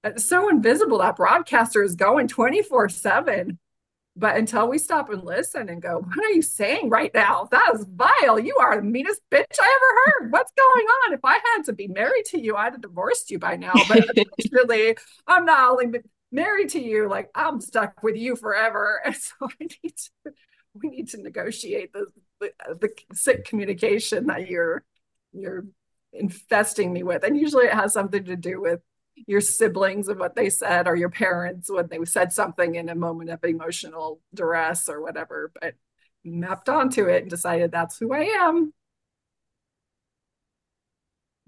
it's so invisible that broadcaster is going 24 7 but until we stop and listen and go what are you saying right now? That is vile. You are the meanest bitch i ever heard. What's going on? If i had to be married to you i'd have divorced you by now. But unfortunately i'm not only married to you like i'm stuck with you forever. And so i need to we need to negotiate the, the, the sick communication that you're you're infesting me with. And usually it has something to do with your siblings and what they said or your parents when they said something in a moment of emotional duress or whatever but mapped onto it and decided that's who i am.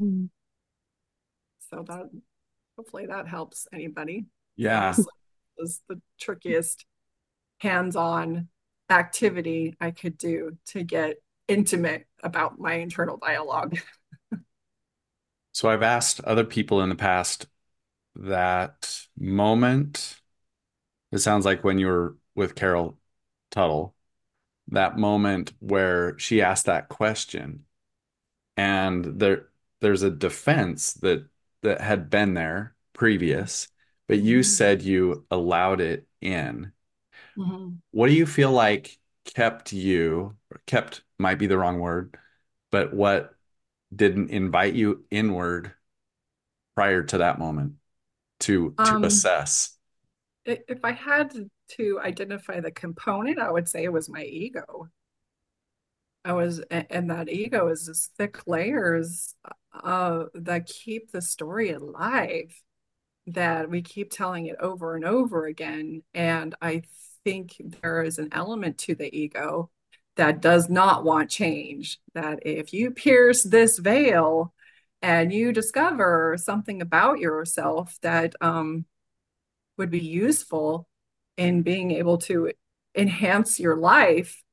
Mm. so that hopefully that helps anybody. Yeah. Was the trickiest hands-on activity i could do to get intimate about my internal dialogue. So i've asked other people in the past that moment, it sounds like when you were with Carol Tuttle, that moment where she asked that question and there there's a defense that that had been there previous but you mm-hmm. said you allowed it in mm-hmm. what do you feel like kept you kept might be the wrong word but what didn't invite you inward prior to that moment to to um, assess? If I had to identify the component, I would say it was my ego. I was, and that ego is this thick layers uh, that keep the story alive, that we keep telling it over and over again. And I think there is an element to the ego that does not want change. That if you pierce this veil, and you discover something about yourself that um, would be useful in being able to enhance your life,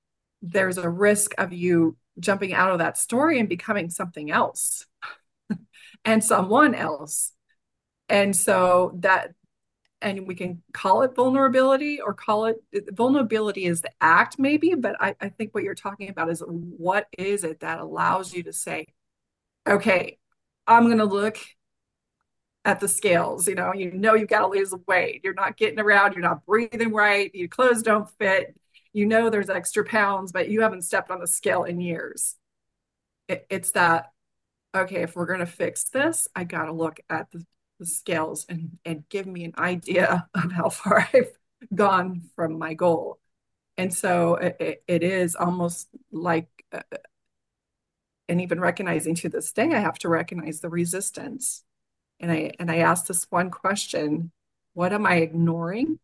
there's a risk of you jumping out of that story and becoming something else and someone else. And so that, and we can call it vulnerability or call it vulnerability is the act, maybe, but I, I think what you're talking about is what is it that allows you to say, okay, I'm going to look at the scales. You know, you know you've got to lose weight. You're not getting around. You're not breathing right. Your clothes don't fit. You know there's extra pounds, but you haven't stepped on the scale in years. It, it's that okay. If we're going to fix this, I got to look at the, the scales and and give me an idea of how far I've gone from my goal. And so it, it is almost like uh, and even recognizing to this day, I have to recognize the resistance. And I and I ask this one question: What am I ignoring,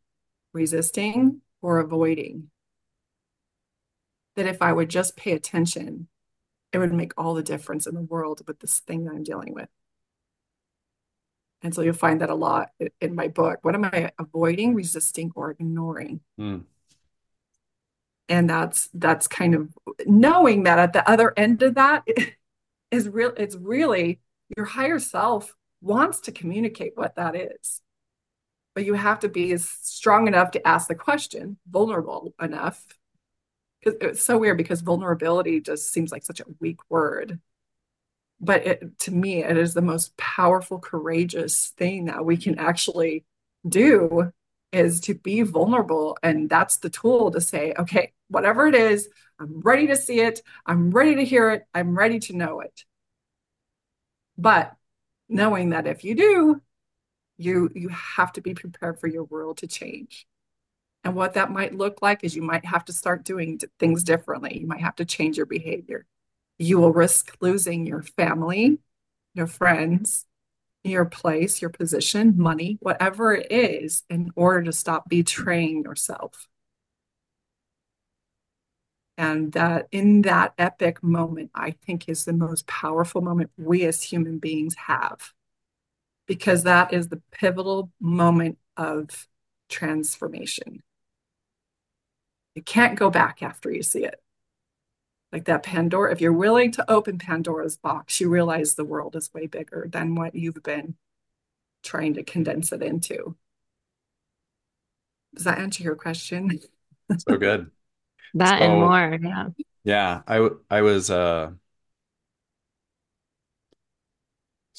resisting, or avoiding? That if I would just pay attention, it would make all the difference in the world with this thing that I'm dealing with. And so you'll find that a lot in my book. What am I avoiding, resisting, or ignoring? Mm and that's that's kind of knowing that at the other end of that is real it's really your higher self wants to communicate what that is. But you have to be strong enough to ask the question vulnerable enough. Because it's so weird because vulnerability just seems like such a weak word. But it, to me it is the most powerful courageous thing that we can actually do is to be vulnerable and that's the tool to say okay whatever it is i'm ready to see it i'm ready to hear it i'm ready to know it. But knowing that if you do you you have to be prepared for your world to change. And what that might look like is you might have to start doing things differently. You might have to change your behavior. You will risk losing your family your friends your place, your position, money, whatever it is, in order to stop betraying yourself. And that in that epic moment, I think is the most powerful moment we as human beings have, because that is the pivotal moment of transformation. You can't go back after you see it like that Pandora, if you're willing to open Pandora's box, you realize the world is way bigger than what you've been trying to condense it into. Does that answer your question? so good. that so, and more, yeah. Yeah, I I was uh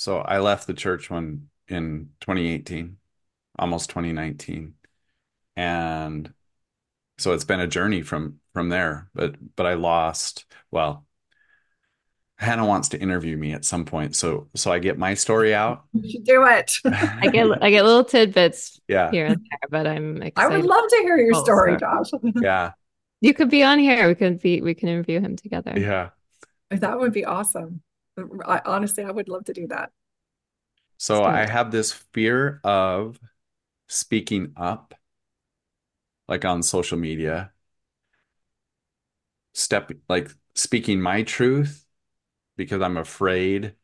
So I left the church when in 2018, almost 2019. And so it's been a journey from from there. But but I lost, well, Hannah wants to interview me at some point. So so I get my story out. You should do it. I get I get little tidbits Yeah. here and there, but I'm I would love to hear your Oh, story, sorry. Josh. Yeah. You could be on here. We could be we can interview him together. Yeah. That would be awesome. I, honestly, I would love to do that. So Let's I have this fear of speaking up, like on social media, step like speaking my truth because I'm afraid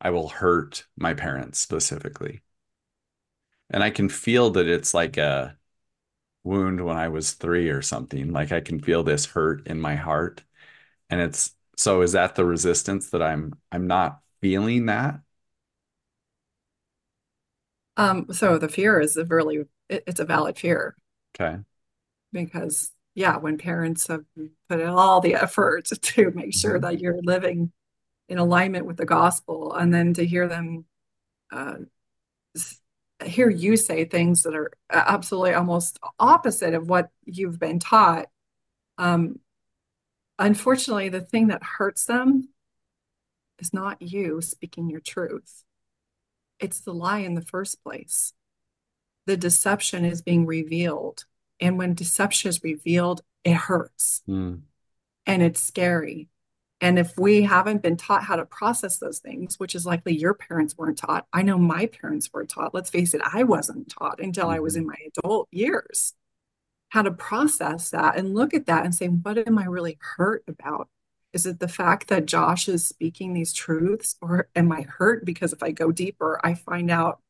I will hurt my parents specifically. And I can feel that it's like a wound when I was three or something. Like I can feel this hurt in my heart. And it's so is that the resistance that I'm I'm not feeling that? Um, so the fear is a really, it, it's a valid fear Okay. because, yeah, when parents have put in all the effort to make sure Mhm. that you're living in alignment with the gospel, and then to hear them, uh, hear you say things that are absolutely almost opposite of what you've been taught. Um, unfortunately, the thing that hurts them is not you speaking your truth. It's the lie in the first place. The deception is being revealed. And when deception is revealed, it hurts Mm. and it's scary. And if we haven't been taught how to process those things, which is likely your parents weren't taught, I know my parents were taught. Let's face it, I wasn't taught until I was Mhm. in my adult years how to process that and look at that and say, what am I really hurt about? Is it the fact that Josh is speaking these truths, or am I hurt because if I go deeper, I find out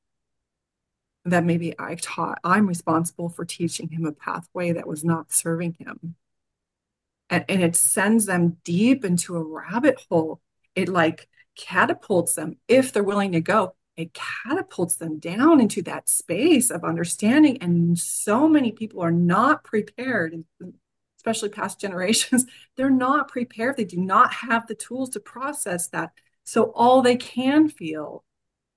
that maybe I taught, I'm responsible for teaching him a pathway that was not serving him. And, and it sends them deep into a rabbit hole. It like catapults them if they're willing to go. It catapults them down into that space of understanding. And so many people are not prepared, especially past generations, they're not prepared. They do not have the tools to process that. So all they can feel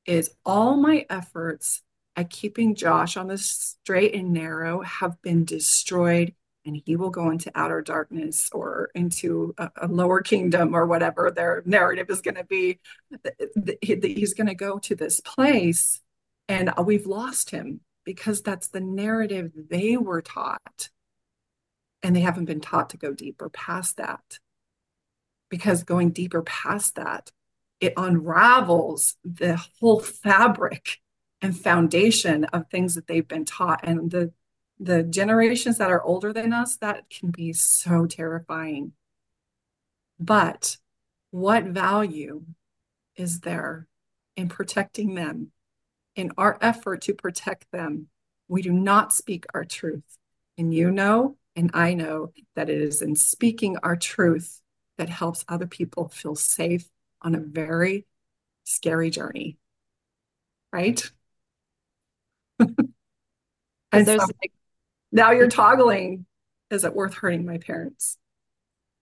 is all my efforts at keeping Josh on the straight and narrow have been destroyed, and he will go into outer darkness or into a, a lower kingdom or whatever their narrative is going to be. He's going to go to this place, and we've lost him because that's the narrative they were taught. And they haven't been taught to go deeper past that. Because going deeper past that, it unravels the whole fabric and foundation of things that they've been taught. And the the generations that are older than us, that can be so terrifying. But what value is there in protecting them? In our effort to protect them, we do not speak our truth. And you know, and I know that it is in speaking our truth that helps other people feel safe on a very scary journey. Right? and there's so like now you're toggling is it worth hurting my parents?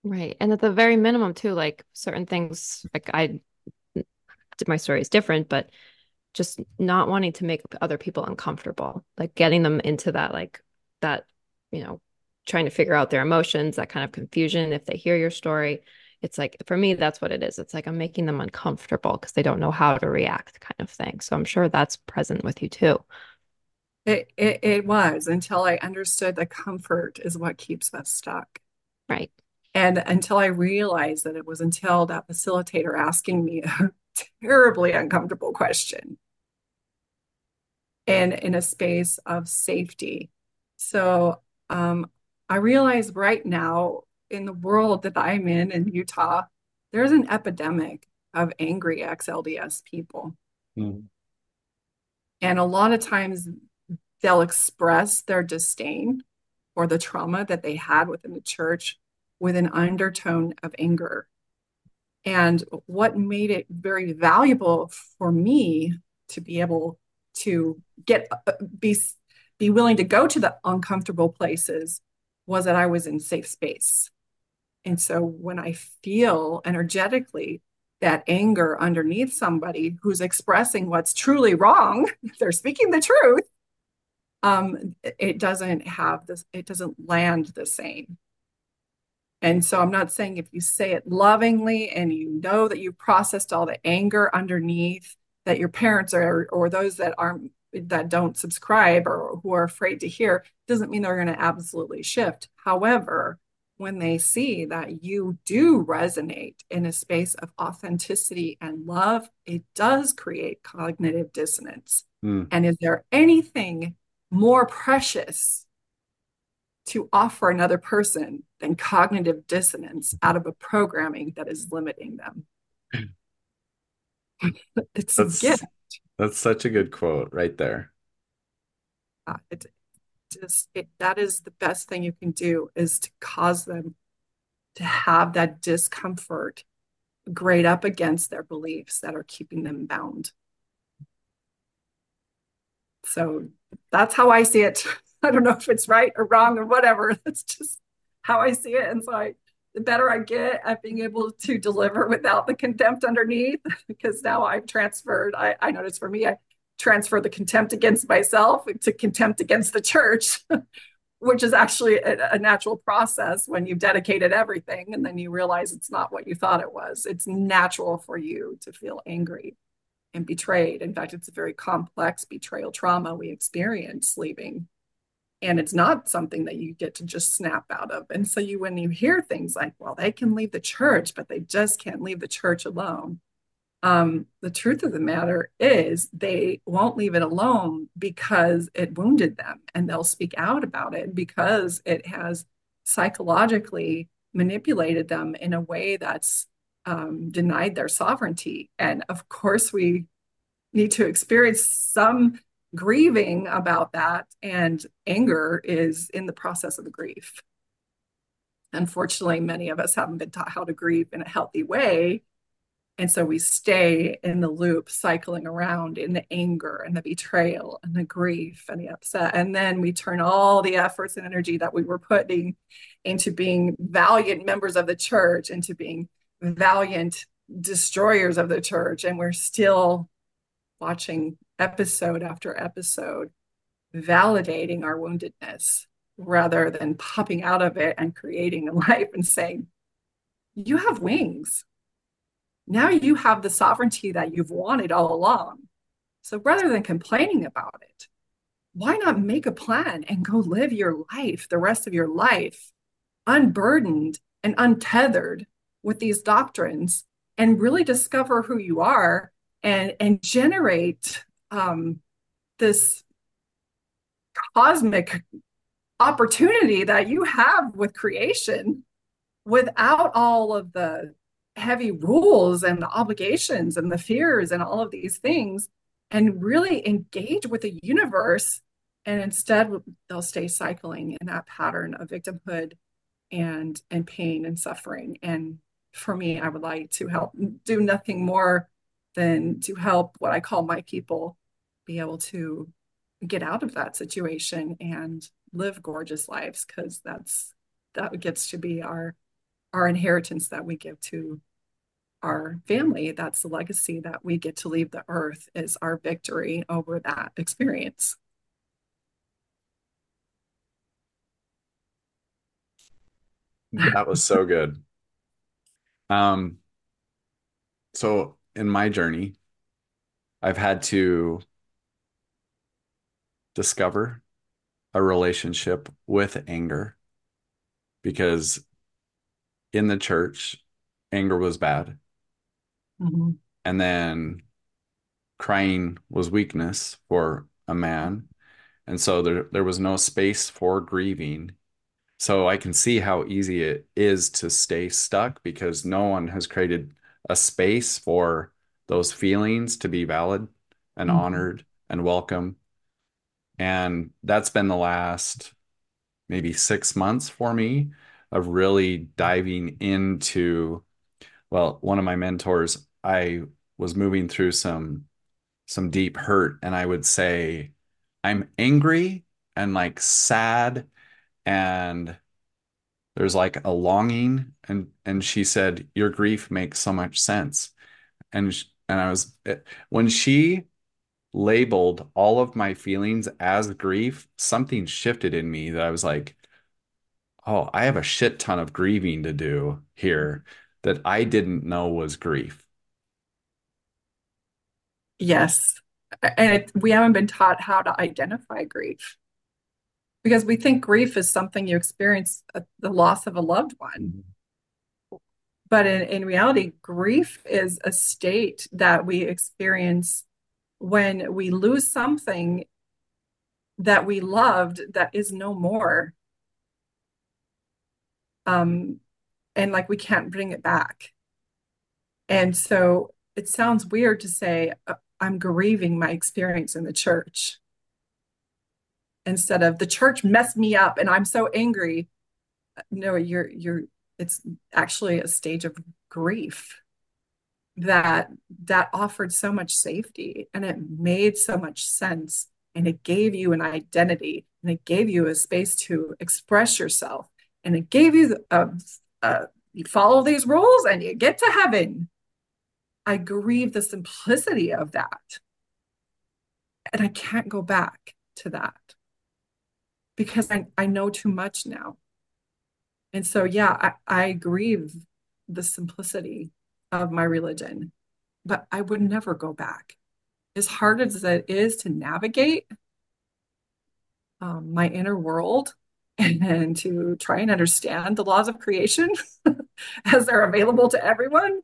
Right. And at the very minimum, too, like certain things, like I, my story is different, but just not wanting to make other people uncomfortable, like getting them into that, like that, you know, trying to figure out their emotions, that kind of confusion. If they hear your story, it's like, for me, that's what it is. It's like I'm making them uncomfortable because they don't know how to react, kind of thing. So I'm sure that's present with you, too. It, it, it was until I understood that comfort is what keeps us stuck. Right. And until I realized that it was until that facilitator asking me a terribly uncomfortable question and in a space of safety. So um, I realize right now in the world that I'm in in Utah, there's an epidemic of angry ex-LDS people. Mm. And a lot of times they'll express their disdain or the trauma that they had within the church with an undertone of anger. And what made it very valuable for me to be able to get be be willing to go to the uncomfortable places was that I was in safe space. And so when I feel energetically that anger underneath somebody who's expressing what's truly wrong, they're speaking the truth, um, it doesn't have this, it doesn't land the same. And so I'm not saying if you say it lovingly and you know that you processed all the anger underneath that your parents are or those that aren't that don't subscribe or who are afraid to hear doesn't mean they're going to absolutely shift. However, when they see that you do resonate in a space of authenticity and love, it does create cognitive dissonance. Mm. And is there anything more precious to offer another person than cognitive dissonance out of a programming that is limiting them? it's that's, a gift. That's such a good quote right there. Uh, it, just it, that is the best thing you can do is to cause them to have that discomfort grade up against their beliefs that are keeping them bound. So that's how I see it. I don't know if it's right or wrong or whatever. That's just how I see it. And so I, the better I get at being able to deliver without the contempt underneath, because now I've transferred. I, I noticed for me, I transfer the contempt against myself to contempt against the church, which is actually a, a, natural process when you've dedicated everything and then you realize it's not what you thought it was. It's natural for you to feel angry and betrayed. In fact, it's a very complex betrayal trauma we experience leaving. And it's not something that you get to just snap out of. And so you when you hear things like, well, they can leave the church, but they just can't leave the church alone um, the truth of the matter is they won't leave it alone because it wounded them and they'll speak out about it because it has psychologically manipulated them in a way that's um, denied their sovereignty. And of course, we need to experience some grieving about that. And anger is in the process of the grief. Unfortunately, many of us haven't been taught how to grieve in a healthy way and so we stay in the loop, cycling around in the anger and the betrayal and the grief and the upset. And then we turn all the efforts and energy that we were putting into being valiant members of the church, into being valiant destroyers of the church. And we're still watching episode after episode, validating our woundedness rather than popping out of it and creating a life and saying, You have wings now you have the sovereignty that you've wanted all along. So rather than complaining about it, why not make a plan and go live your life, the rest of your life, unburdened and untethered with these doctrines and really discover who you are and, and generate um, this cosmic opportunity that you have with creation without all of the heavy rules and the obligations and the fears and all of these things and really engage with the universe. And instead they'll stay cycling in that pattern of victimhood and and pain and suffering and for me i would like to help do nothing more than to help what i call my people be able to get out of that situation and live gorgeous lives because that's that gets to be our our inheritance that we give to our family. That's the legacy that we get to leave the earth is our victory over that experience. That was so good um so in my journey i've had to discover a relationship with anger because in the church anger was bad Mm-hmm. And then crying was weakness for a man. And so there, there was no space for grieving. So I can see how easy it is to stay stuck because no one has created a space for those feelings to be valid and mm-hmm. honored and welcome. And that's been the last maybe six months for me of really diving into well, one of my mentors, I was moving through some some deep hurt and I would say I'm angry and like sad and there's like a longing and and she said your grief makes so much sense. And and I was eh, when she labeled all of my feelings as grief something shifted in me that I was like oh I have a shit ton of grieving to do here that I didn't know was grief. Yes. And it, we haven't been taught how to identify grief because we think grief is something you experience uh, the loss of a loved one. Mm-hmm. But in, in reality, grief is a state that we experience when we lose something that we loved that is no more. Um, and like we can't bring it back. And so it sounds weird to say, uh, I'm grieving my experience in the church instead of the church messed me up and I'm so angry. No, you're you're it's actually a stage of grief that that offered so much safety and it made so much sense and it gave you an identity and it gave you a space to express yourself and it gave you a, a um, uh, you follow these rules and you get to heaven. I grieve the simplicity of that. And i can't go back to that because I, I know too much now. And so, yeah, I, I grieve the simplicity of my religion, but I would never go back. As hard as it is to navigate um, my inner world and to try and understand the laws of creation as they're available to everyone,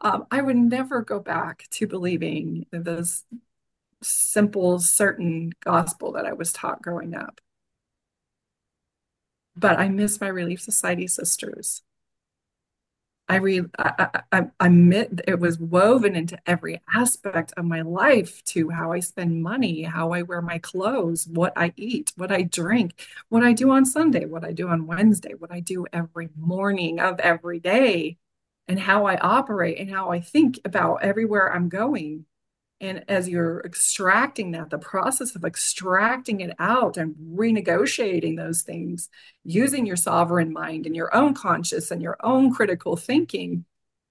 um, I would never go back to believing this simple, certain gospel that I was taught growing up but I miss my Relief Society sisters. I read, I, I, I admit it was woven into every aspect of my life to how I spend money, how I wear my clothes, what I eat, what I drink, what I do on Sunday, what I do on Wednesday, what I do every morning of every day, and how I operate and how I think about everywhere I'm going. And as you're extracting that, the process of extracting it out and renegotiating those things, using your sovereign mind and your own conscious and your own critical thinking,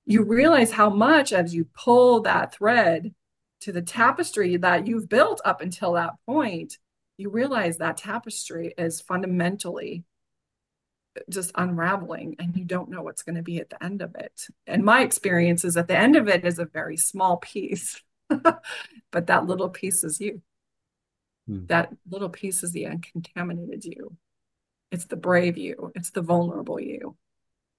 you realize how much as you pull that thread to the tapestry that you've built up until that point, you realize that tapestry is fundamentally just unraveling and you don't know what's going to be at the end of it. And my experience is at the end of it is a very small piece but that little piece is you. Hmm. That little piece is the uncontaminated you. It's the brave you. It's the vulnerable you.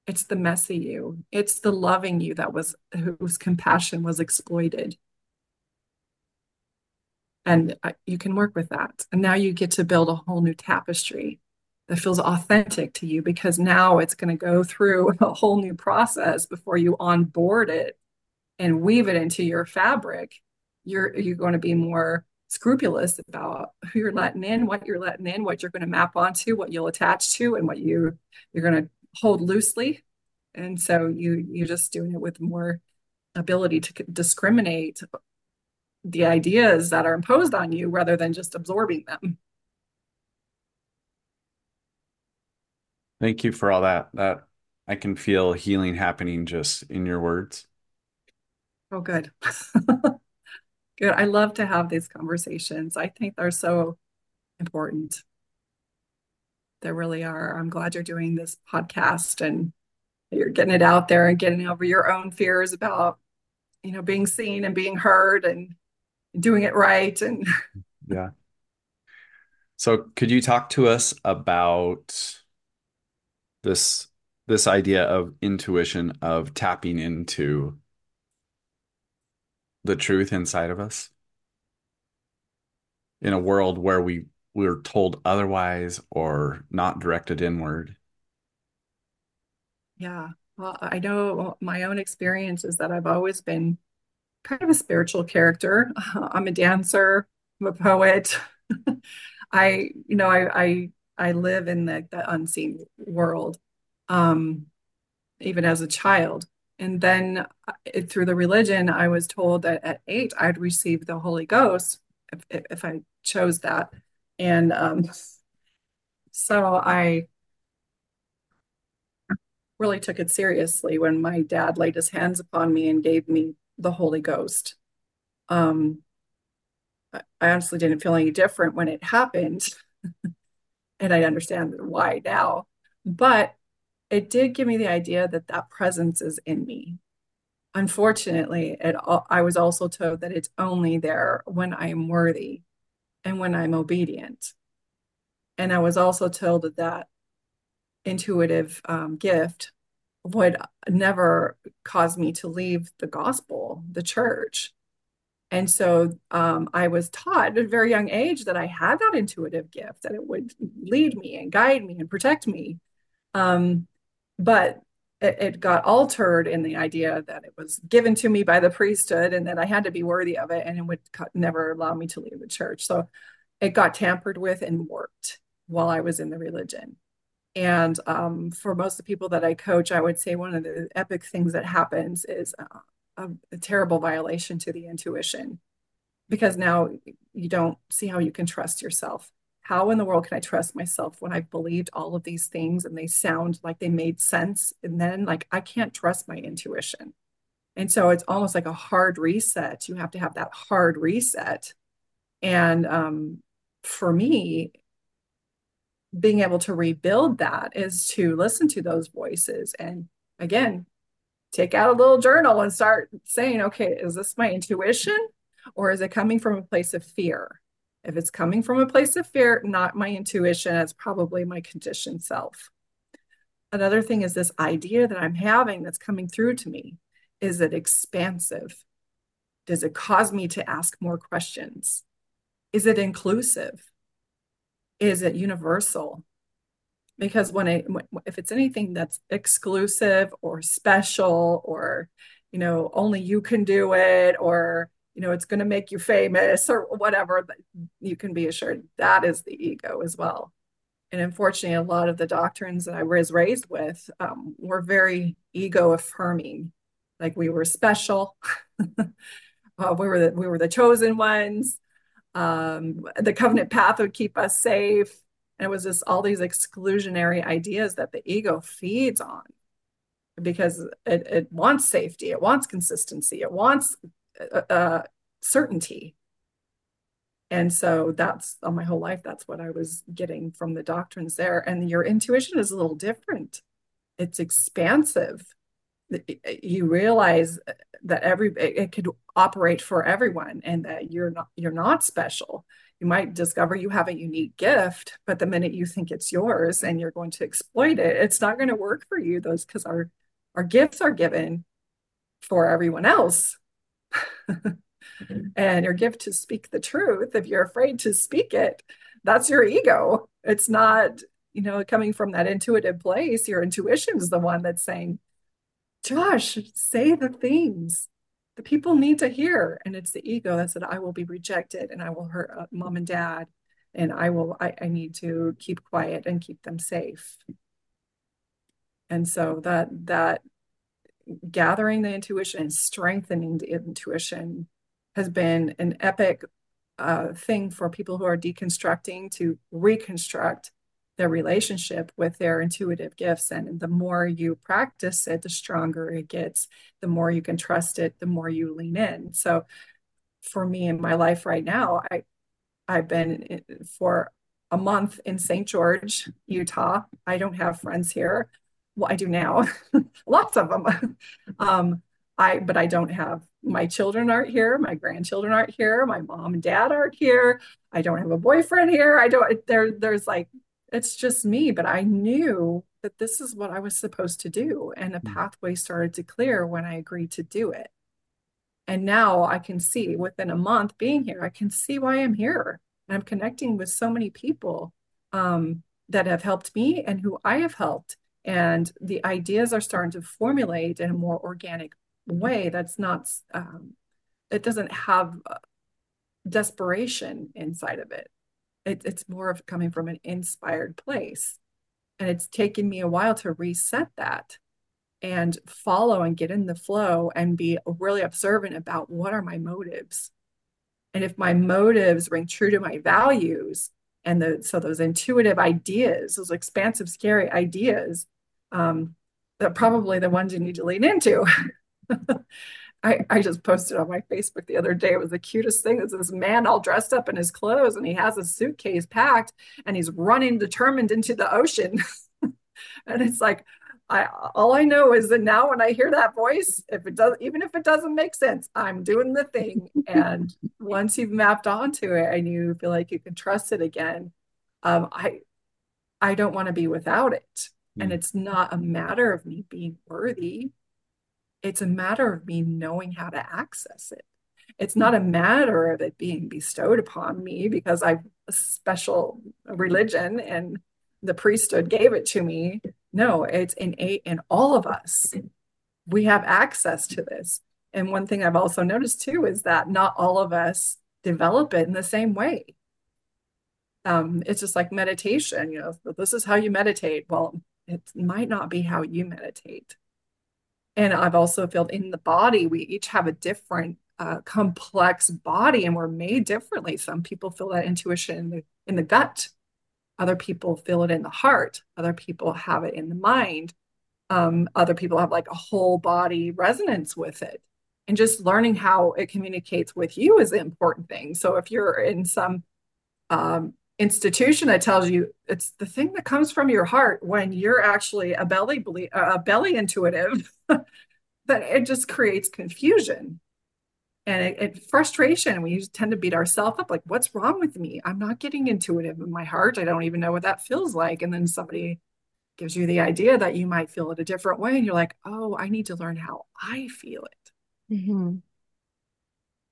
It's the messy you. It's the loving you that was whose compassion was exploited. And you can work with that. And now you get to build a whole new tapestry that feels authentic to you because now it's going to go through a whole new process before you onboard it and weave it into your fabric, you're you're going to be more scrupulous about who you're letting in, what you're letting in, what you're going to map onto, what you'll attach to, and what you you're going to hold loosely. And so you you're just doing it with more ability to discriminate the ideas that are imposed on you rather than just absorbing them. Thank you for all that. That I can feel healing happening just in your words. Oh, good. good. I love to have these conversations. I think they're so important. They really are. I'm glad you're doing this podcast and you're getting it out there and getting over your own fears about, you know, being seen and being heard and doing it right. And yeah. So could you talk to us about this this idea of intuition of tapping into the truth inside of us in a world where we we're told otherwise or not directed inward? Yeah. Well i know my own experience is that i've always been kind of a spiritual character. I'm a dancer i'm a poet. I you know i i i live in the, the unseen world um even as a child and then uh, through the religion, I was told that at eight, I'd receive the Holy Ghost if, if I chose that. And um, so I really took it seriously when my dad laid his hands upon me and gave me the Holy Ghost. Um, I honestly didn't feel any different when it happened. and I understand why now. But it did give me the idea that that presence is in me. Unfortunately, it, I was also told that it's only there when I am worthy and when I'm obedient. And I was also told that that intuitive um, gift would never cause me to leave the gospel, the church. And so um, I was taught at a very young age that I had that intuitive gift, that it would lead me and guide me and protect me. Um, but it, it, got altered in the idea that it was given to me by the priesthood and that I had to be worthy of it and it would never allow me to leave the church. So it got tampered with and warped while I was in the religion. And um, for most of the people that I coach, I would say one of the epic things that happens is uh, a, a terrible violation to the intuition because now you don't see how you can trust yourself. How in the world can I trust myself when I've believed all of these things and they sound like they made sense? And then, like, I can't trust my intuition. And so it's almost like a hard reset. You have to have that hard reset. And um, for me, being able to rebuild that is to listen to those voices and again take out a little journal and start saying, okay, is this my intuition or is it coming from a place of fear? If it's coming from a place of fear, not my intuition, it's probably my conditioned self. Another thing is this idea that I'm having that's coming through to me. Is it expansive? Does it cause me to ask more questions? Is it inclusive? Is it universal? because when it if it's anything that's exclusive or special or you know only you can do it or you know it's going to make you famous or whatever you can be assured that is the ego as well. And unfortunately a lot of the doctrines that i was raised with um, were very ego affirming. Like we were special. Uh, we were the, we were the chosen ones. Um, the covenant path would keep us safe. And it was just all these exclusionary ideas that the ego feeds on because it, it wants safety, it wants consistency, it wants uh, uh, certainty. And so that's on my whole life, that's what I was getting from the doctrines there. And your intuition is a little different, it's expansive. You realize that every it could operate for everyone and that you're not you're not special you might discover you have a unique gift but the minute you think it's yours and you're going to exploit it it's not going to work for you those because our our gifts are given for everyone else. and your gift to speak the truth if you're afraid to speak it that's your ego it's not you know coming from that intuitive place your intuition is the one that's saying josh say the things the people need to hear. And it's the ego that said, I will be rejected and I will hurt uh, mom and dad. And I will, I, I need to keep quiet and keep them safe. And so that, that gathering the intuition and strengthening the intuition has been an epic uh, thing for people who are deconstructing to reconstruct their relationship with their intuitive gifts. And the more you practice it, the stronger it gets, the more you can trust it, the more you lean in. So for me in my life right now, I I've been for a month in St. George, Utah. I don't have friends here. Well, I do now, lots of them. um, I but I don't have my children aren't here, my grandchildren aren't here, my mom and dad aren't here. I don't have a boyfriend here. I don't there there's like it's just me, but I knew that this is what I was supposed to do. And a mm. pathway started to clear when I agreed to do it. And now I can see within a month being here, I can see why I'm here. And I'm connecting with so many people um, that have helped me and who I have helped. And the ideas are starting to formulate in a more organic way that's not, um, it doesn't have desperation inside of it it, it's more of coming from an inspired place. And it's taken me a while to reset that and follow and get in the flow and be really observant about what are my motives. And if my motives ring true to my values, and the so those intuitive ideas, those expansive, scary ideas, um, that probably the ones you need to lean into. I, I just posted on my Facebook the other day. It was the cutest thing. It's this man all dressed up in his clothes and he has a suitcase packed and he's running determined into the ocean. and it's like, I all I know is that now when I hear that voice, if it does, even if it doesn't make sense, I'm doing the thing. and once you've mapped onto it and you feel like you can trust it again, um, I I don't want to be without it. Mm. And it's not a matter of me being worthy. It's a matter of me knowing how to access it. It's not a matter of it being bestowed upon me because I've a special religion and the priesthood gave it to me. No, it's innate in all of us. We have access to this. And one thing I've also noticed too is that not all of us develop it in the same way. Um, it's just like meditation, you know, this is how you meditate. Well, it might not be how you meditate. And I've also felt in the body, we each have a different uh, complex body and we're made differently. Some people feel that intuition in the, in the gut other people feel it in the heart. Other people have it in the mind. Um, other people have like a whole body resonance with it. And just learning how it communicates with you is the important thing. So if you're in some um, institution that tells you it's the thing that comes from your heart when you're actually a belly a belly intuitive, then it just creates confusion and it, it, frustration we tend to beat ourselves up like what's wrong with me? I'm not getting intuitive in my heart. I don't even know what that feels like. And then somebody gives you the idea that you might feel it a different way and you're like oh i need to learn how i feel it. Mm-hmm.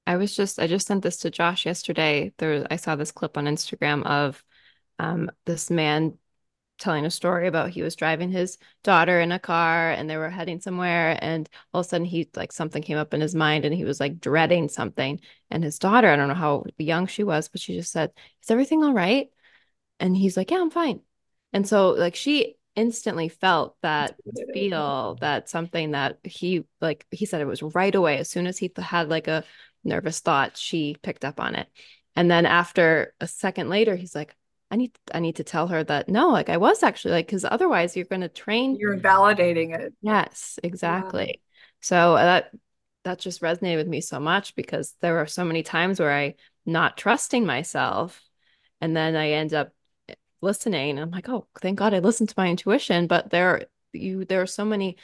i was just i just sent this to josh yesterday. There i saw this clip on instagram of um, this man telling a story about he was driving his daughter in a car and they were heading somewhere and all of a sudden he like something came up in his mind and he was like dreading something. And his daughter i don't know how young she was but she just said is everything all right? And he's like yeah i'm fine. And so like she instantly felt that feel that something that he like he said it was right away. As soon as he had like a nervous thought she picked up on it. And then after a second later he's like I need I need to tell her that no, like I was actually like because otherwise you're going to train. You're invalidating it. Yes, exactly. Yeah. So uh, that that just resonated with me so much because there were so many times where I not trusting myself, and then I end up listening. And I'm like, oh, thank God I listened to my intuition. But there you there are so many,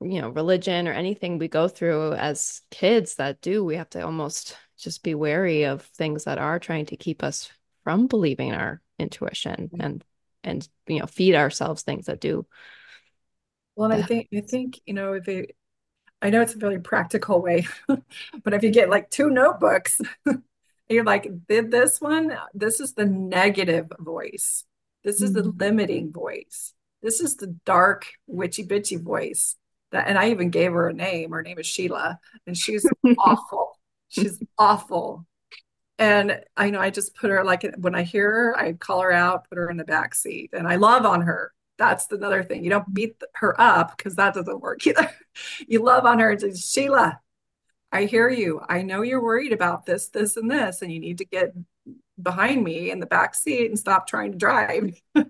you know, religion or anything we go through as kids that do we have to almost just be wary of things that are trying to keep us from believing our intuition and and you know feed ourselves things that do well And i think i think you know if it i know it's a very practical way but if you get like two notebooks you're like did this one? This is the negative voice. This is mm-hmm. the limiting voice. This is the dark witchy bitchy voice that and i even gave her a name. Her name is sheila and she's awful. She's awful and I know I just put her like when I hear her, I call her out, put her in the back seat, and I love on her. That's another thing. You don't beat her up because that doesn't work either. you love on her and say, Sheila, I hear you. I know you're worried about this, this, and this, and you need to get behind me in the back seat and stop trying to drive.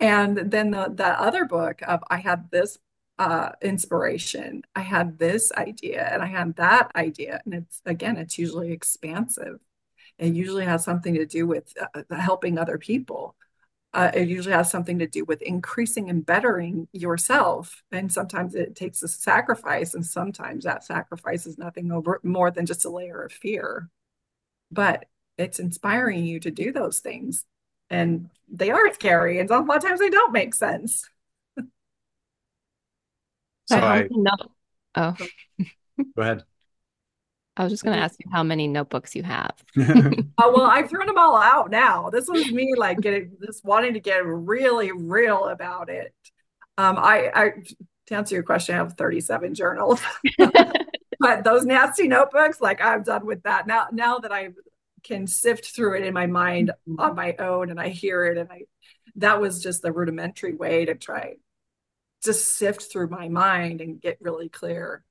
and then the, the other book of I had this uh, inspiration, I had this idea, and I had that idea, and it's again, it's usually expansive it usually has something to do with uh, uh, helping other people. Uh, it usually has something to do with increasing and bettering yourself. And sometimes it takes a sacrifice, and sometimes that sacrifice is nothing over more than just a layer of fear. But it's inspiring you to do those things. And they are scary, and a lot of times they don't make sense. so I, oh, go ahead. I was just going to ask you how many notebooks you have. oh, well, I've thrown them all out now. This was me like getting just wanting to get really real about it. Um, I, I to answer your question, I have 37 journals. but those nasty notebooks, like I'm done with that. Now now that I can sift through it in my mind mm-hmm. on my own and I hear it and I that was just the rudimentary way to try just sift through my mind and get really clear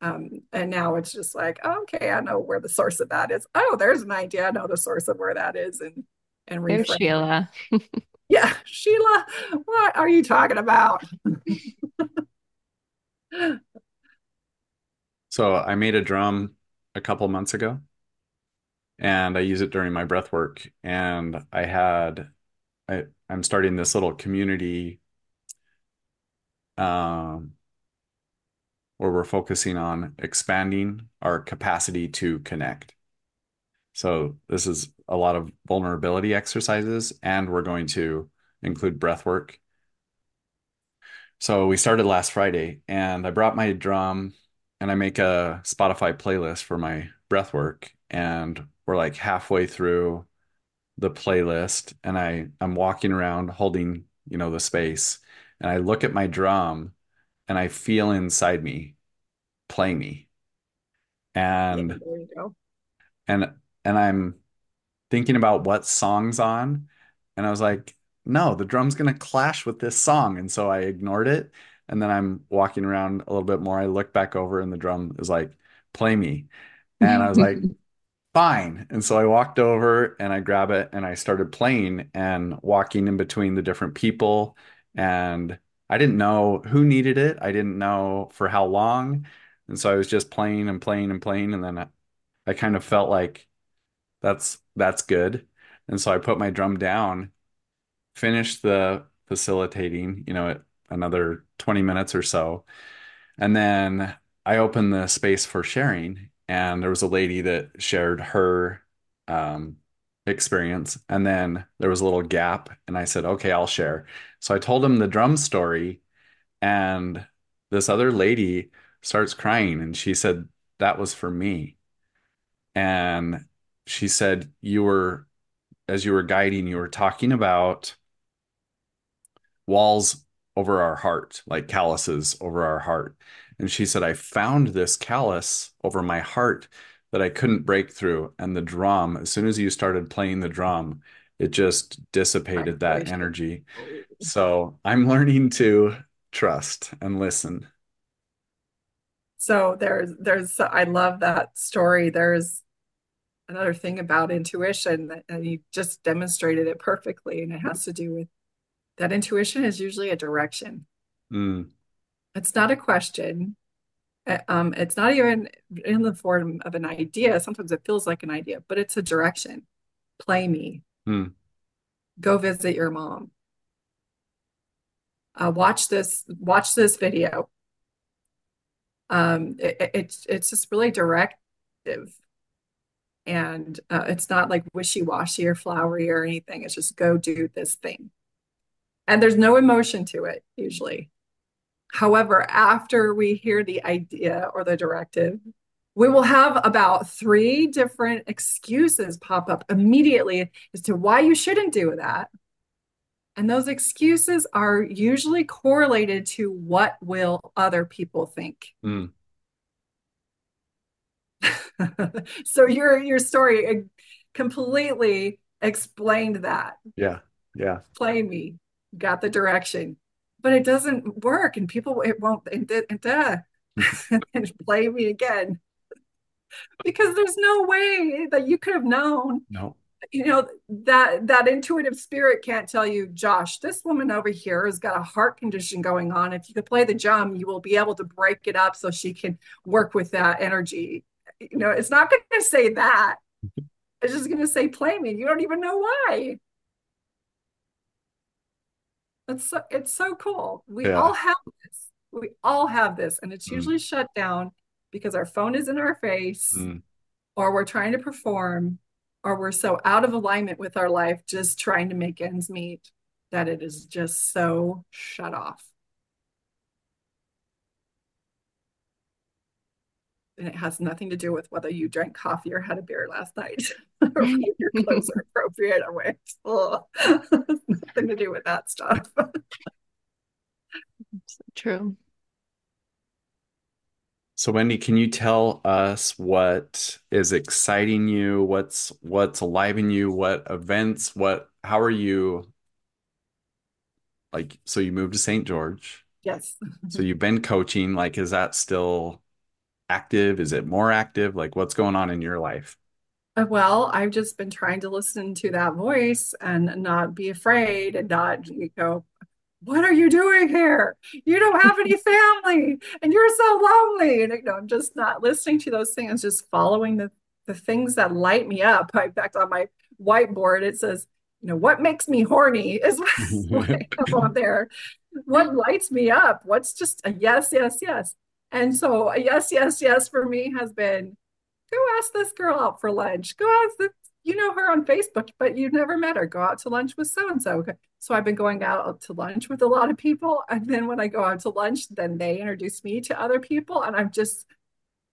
um, and now it's just like, oh, okay, I know where the source of that is. Oh, there's an idea. I know the source of where that is, and and reframe. There's Sheila. yeah, Sheila, what are you talking about? So I made a drum a couple months ago and I use it during my breath work. And I had, I, I'm starting this little community um, where we're focusing on expanding our capacity to connect. So this is a lot of vulnerability exercises, and we're going to include breath work. So we started last Friday, and I brought my drum and I make a Spotify playlist for my breath work. And we're like halfway through the playlist, and I I'm walking around holding, you know, the space, and I look at my drum and I feel inside me play me. And Yeah, there you go. and and I'm thinking about what song's on, and I was like, no, the drum's gonna clash with this song. And so I ignored it. And then I'm walking around a little bit more. I look back over and the drum is like, play me. And I was like, fine. And so I walked over and I grab it and I started playing and walking in between the different people. And I didn't know who needed it. I didn't know for how long. And so I was just playing and playing and playing. And then I, I kind of felt like that's that's good. And so I put my drum down, finished the facilitating, you know, another 20 minutes or so. And then I opened the space for sharing, and there was a lady that shared her um, experience. And then there was a little gap, and I said, okay, I'll share. So I told him the drum story, and this other lady starts crying, and she said, that was for me. And she said, you were, as you were guiding, you were talking about walls over our heart, like calluses over our heart. And she said, I found this callus over my heart that I couldn't break through. And the drum, as soon as you started playing the drum, it just dissipated that energy. So I'm learning to trust and listen. So there's there's I love that story. There's another thing about intuition that and you just demonstrated it perfectly, and it has to do with that intuition is usually a direction. Mm, It's not a question. Uh, Um, it's not even in the form of an idea. Sometimes it feels like an idea, but it's a direction. Play me. mm, Go visit your mom. Uh, watch this. Watch this video. Um, it, it- it's it's just really directive, and uh, it's not like wishy-washy or flowery or anything. It's just go do this thing, and there's no emotion to it usually. However, after we hear the idea or the directive, we will have about three different excuses pop up immediately as to why you shouldn't do that. And those excuses are usually correlated to what will other people think. mm. so your your story completely explained that. Yeah. Yeah. Play me, got the direction, but it doesn't work, and people it won't. And, and, uh, and play me again. Because there's no way that you could have known. No. you know that that intuitive spirit can't tell you josh this woman over here has got a heart condition going on. If you could play the drum you will be able to break it up so she can work with that energy. You know it's not going to say that. It's just going to say play me. You don't even know why it's so, it's so cool we Yeah. all have this we all have this and it's Mm, usually shut down because our phone is in our face mm. or we're trying to perform, or we're so out of alignment with our life, just trying to make ends meet, that it is just so shut off. And it has nothing to do with whether you drank coffee or had a beer last night, or whether your clothes are appropriate or what. nothing to do with that stuff. So true. So Wendi, can you tell us what is exciting you? What's what's alive in you? What events? What how are you like so you moved to St. George. yes. So you've been coaching, like is that still active? Is it more active? Like what's going on in your life? Uh, Well, I've just been trying to listen to that voice and not be afraid and not, you know, what are you doing here? You don't have any family and you're so lonely. And you know, I'm just not listening to those things, just following the, the things that light me up. In fact, on my whiteboard, it says, you know, what makes me horny is what I have on there. What lights me up? What's just a yes, yes, yes. And so yes, yes, yes for me has been go ask this girl out for lunch. Go ask this, you know her on Facebook, but you've never met her. Go out to lunch with so and so. So I've been going out to lunch with a lot of people. And then when I go out to lunch, then they introduce me to other people. And I've just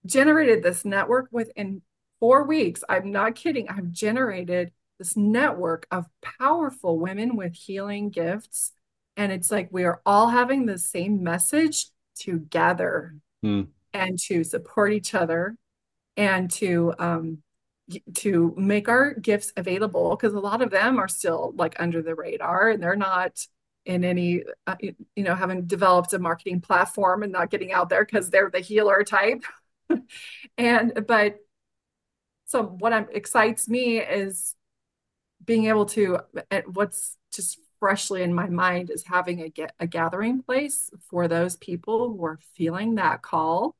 generated this network within four weeks. I'm not kidding. I've generated this network of powerful women with healing gifts. And it's like we are all having the same message together mm. and to support each other and to um, to make our gifts available because a lot of them are still like under the radar and they're not in any uh, you know haven't developed a marketing platform and not getting out there because they're the healer type and but so what I'm, excites me is being able to what's just freshly in my mind is having a, get, a gathering place for those people who are feeling that call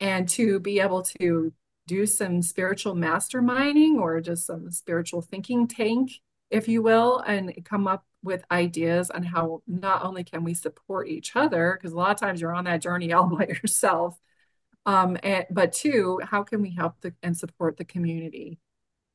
and to be able to do some spiritual masterminding or just some spiritual thinking tank, if you will, and come up with ideas on how not only can we support each other, because a lot of times you're on that journey all by yourself, um, and, but two, how can we help the, and support the community?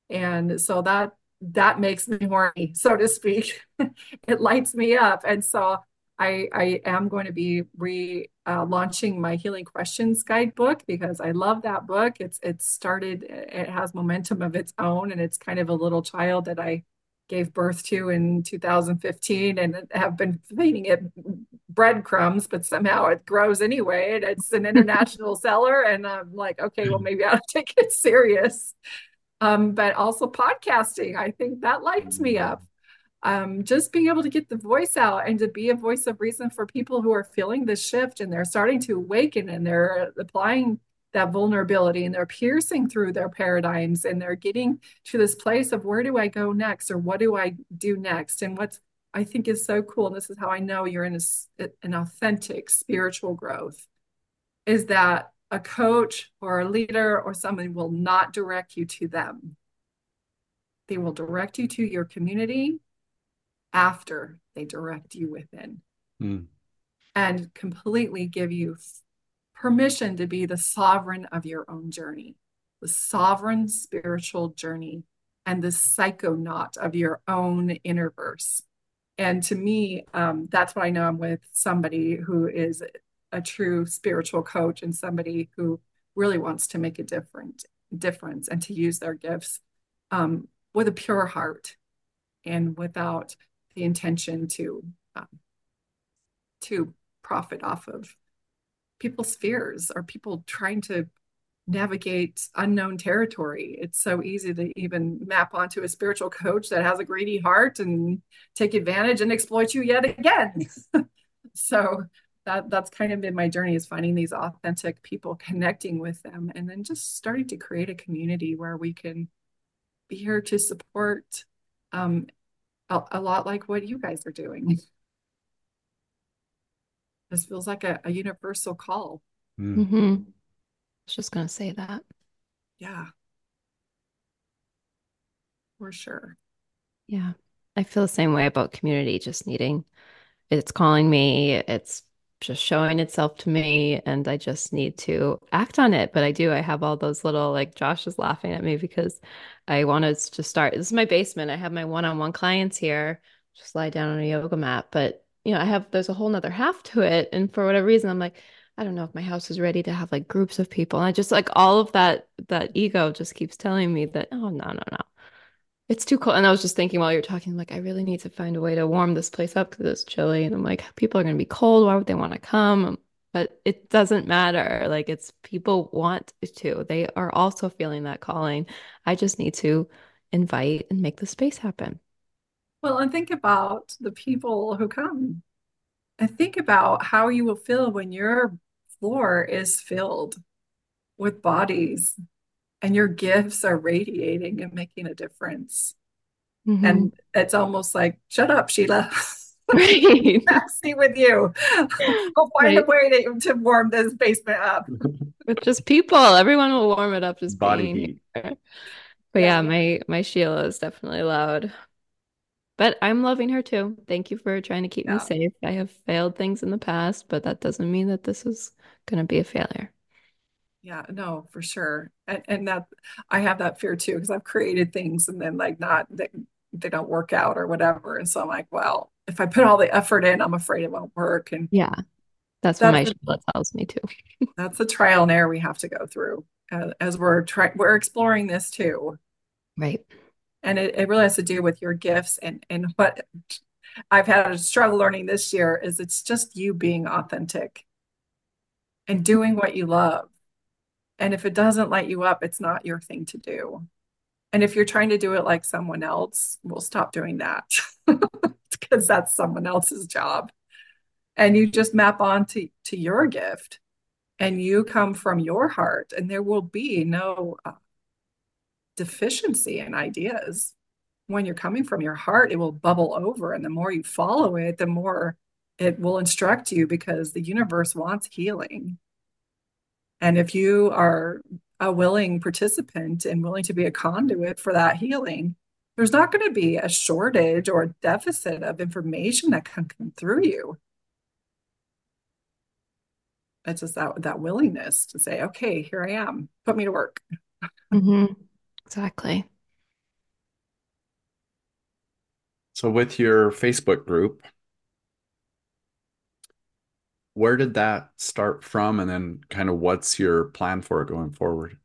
And so that that makes me horny, so to speak. it lights me up. And so I, I am going to be re uh, launching my healing questions guidebook because I love that book. It's it's started. It has momentum of its own, and it's kind of a little child that I gave birth to in 2015 and have been feeding it breadcrumbs, but somehow it grows anyway. And it's an international seller, and I'm like, okay, well maybe I'll take it serious. Um, but also podcasting, I think that lights me up. Um, just being able to get the voice out and to be a voice of reason for people who are feeling the shift and they're starting to awaken and they're applying that vulnerability and they're piercing through their paradigms and they're getting to this place of where do I go next or what do I do next? And what's I think is so cool and this is how I know you're in a, an authentic spiritual growth is that a coach or a leader or somebody will not direct you to them. They will direct you to your community after they direct you within mm. and completely give you permission to be the sovereign of your own journey, the sovereign spiritual journey, and the psychonaut of your own inner verse. And to me, um, that's what I know I'm with somebody who is a true spiritual coach and somebody who really wants to make a different difference and to use their gifts um, with a pure heart and without the intention to um, to profit off of people's fears or people trying to navigate unknown territory. It's so easy to even map onto a spiritual coach that has a greedy heart and take advantage and exploit you yet again. so that that's kind of been my journey is finding these authentic people, connecting with them, and then just starting to create a community where we can be here to support um, a, a lot like what you guys are doing. This feels like a, a universal call. Mm. Mm-hmm. I was just going to say that. Yeah. For sure. Yeah. I feel the same way about community, just needing it's calling me, it's just showing itself to me, and I just need to act on it. But I do, I have all those little like Josh is laughing at me because I wanted to start. This is my basement. I have my one-on-one clients here, just lie down on a yoga mat. But you know, I have there's a whole nother half to it. And for whatever reason, I'm like, I don't know if my house is ready to have like groups of people. And I just like all of that that ego just keeps telling me that, oh no, no, no. It's too cold. And I was just thinking while you're talking, like, I really need to find a way to warm this place up because it's chilly. And I'm like, people are gonna be cold. Why would they want to come? Um, but it doesn't matter. Like it's people want to. They are also feeling that calling. I just need to invite and make the space happen. Well, and think about the people who come. And think about how you will feel when your floor is filled with bodies and your gifts are radiating and making a difference. Mm-hmm. And it's almost like, shut up, Sheila. Right. messy with you. I'll find a way to, to warm this basement up. With just people. Everyone will warm it up just Body being heat. here. But yeah, my my Sheila is definitely loud. But I'm loving her too. Thank you for trying to keep me safe. I have failed things in the past, but that doesn't mean that this is going to be a failure. Yeah, no, for sure. And and that I have that fear too, because I've created things and then like not they, they don't work out or whatever. And so I'm like, well, if I put all the effort in, I'm afraid it won't work. And Yeah, that's what my that's tells me too. that's the trial and error we have to go through uh, as we're trying we're exploring this too. Right. And it, it really has to do with your gifts and and what I've had a struggle learning this year is it's just you being authentic and doing what you love. And if it doesn't light you up, it's not your thing to do. And if you're trying to do it like someone else, we'll stop doing that because that's someone else's job. And you just map on to, to your gift and you come from your heart, and there will be no uh, deficiency in ideas. When you're coming from your heart, it will bubble over. And the more you follow it, the more it will instruct you because the universe wants healing. And if you are a willing participant and willing to be a conduit for that healing, there's not going to be a shortage or a deficit of information that can come through you. It's just that that willingness to say, okay, here I am, put me to work. hmm Exactly. So with your Facebook group, where did that start from? And then kind of what's your plan for it going forward?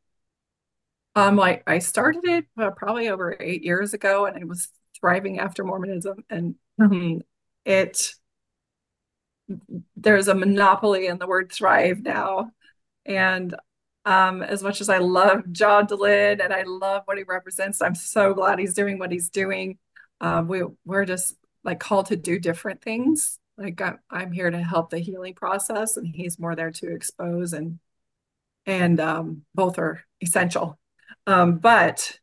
Um, like I started it uh, probably over eight years ago, and it was thriving after Mormonism, and um, it there's a monopoly in the word thrive now. And um, as much as I love John Dehlin and I love what he represents, I'm so glad he's doing what he's doing. Um, we we're just like called to do different things. Like I'm, I'm here to help the healing process, and he's more there to expose and and um, both are essential. Um, but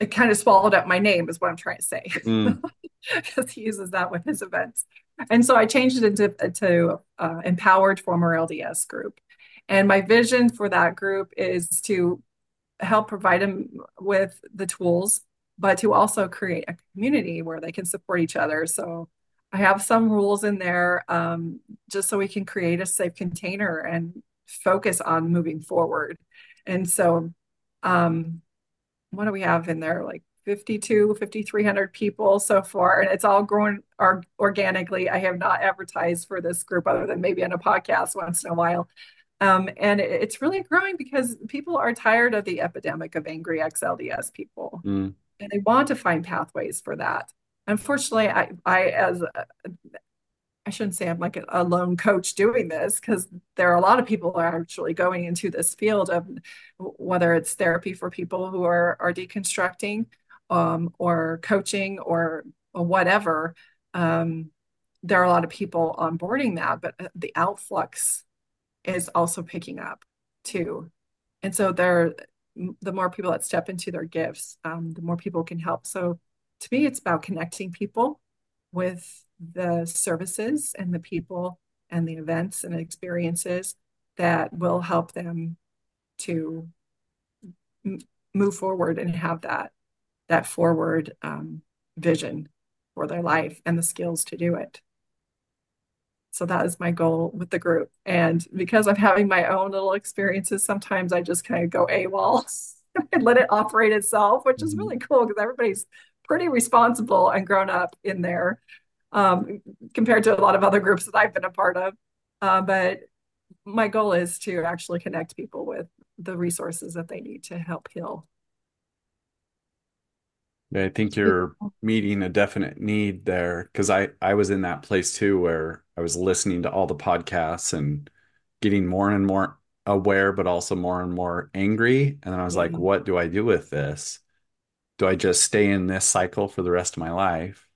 it kind of swallowed up my name, is what I'm trying to say, Mm, because he uses that with his events. And so I changed it into to uh, Empowered Former LDS Group. And my vision for that group is to help provide them with the tools, but to also create a community where they can support each other. So I have some rules in there um, just so we can create a safe container and focus on moving forward. And so, um, what do we have in there? Like 52, 5,300 people so far, and it's all growing or organically. I have not advertised for this group other than maybe on a podcast once in a while. Um, and it, it's really growing because people are tired of the epidemic of angry ex-LDS people, mm, and they want to find pathways for that. Unfortunately, I, I as a, I shouldn't say I'm like a, lone coach doing this because there are a lot of people who are actually going into this field of whether it's therapy for people who are are deconstructing, um, or coaching or, or whatever. Um, there are a lot of people onboarding that, but uh, the outflux is also picking up too. And so there, the more people that step into their gifts, um, the more people can help. So to me, it's about connecting people with the services and the people and the events and experiences that will help them to m- move forward and have that that forward um, vision for their life and the skills to do it. So that is my goal with the group. And because I'm having my own little experiences, sometimes I just kind of go AWOL and let it operate itself, which is mhm. really cool because everybody's pretty responsible and grown up in there um, compared to a lot of other groups that I've been a part of. Uh, but my goal is to actually connect people with the resources that they need to help heal. Yeah, I think you're meeting a definite need there because I I was in that place too where I was listening to all the podcasts and getting more and more aware, but also more and more angry. And then I was like, what do I do with this? Do I just stay in this cycle for the rest of my life?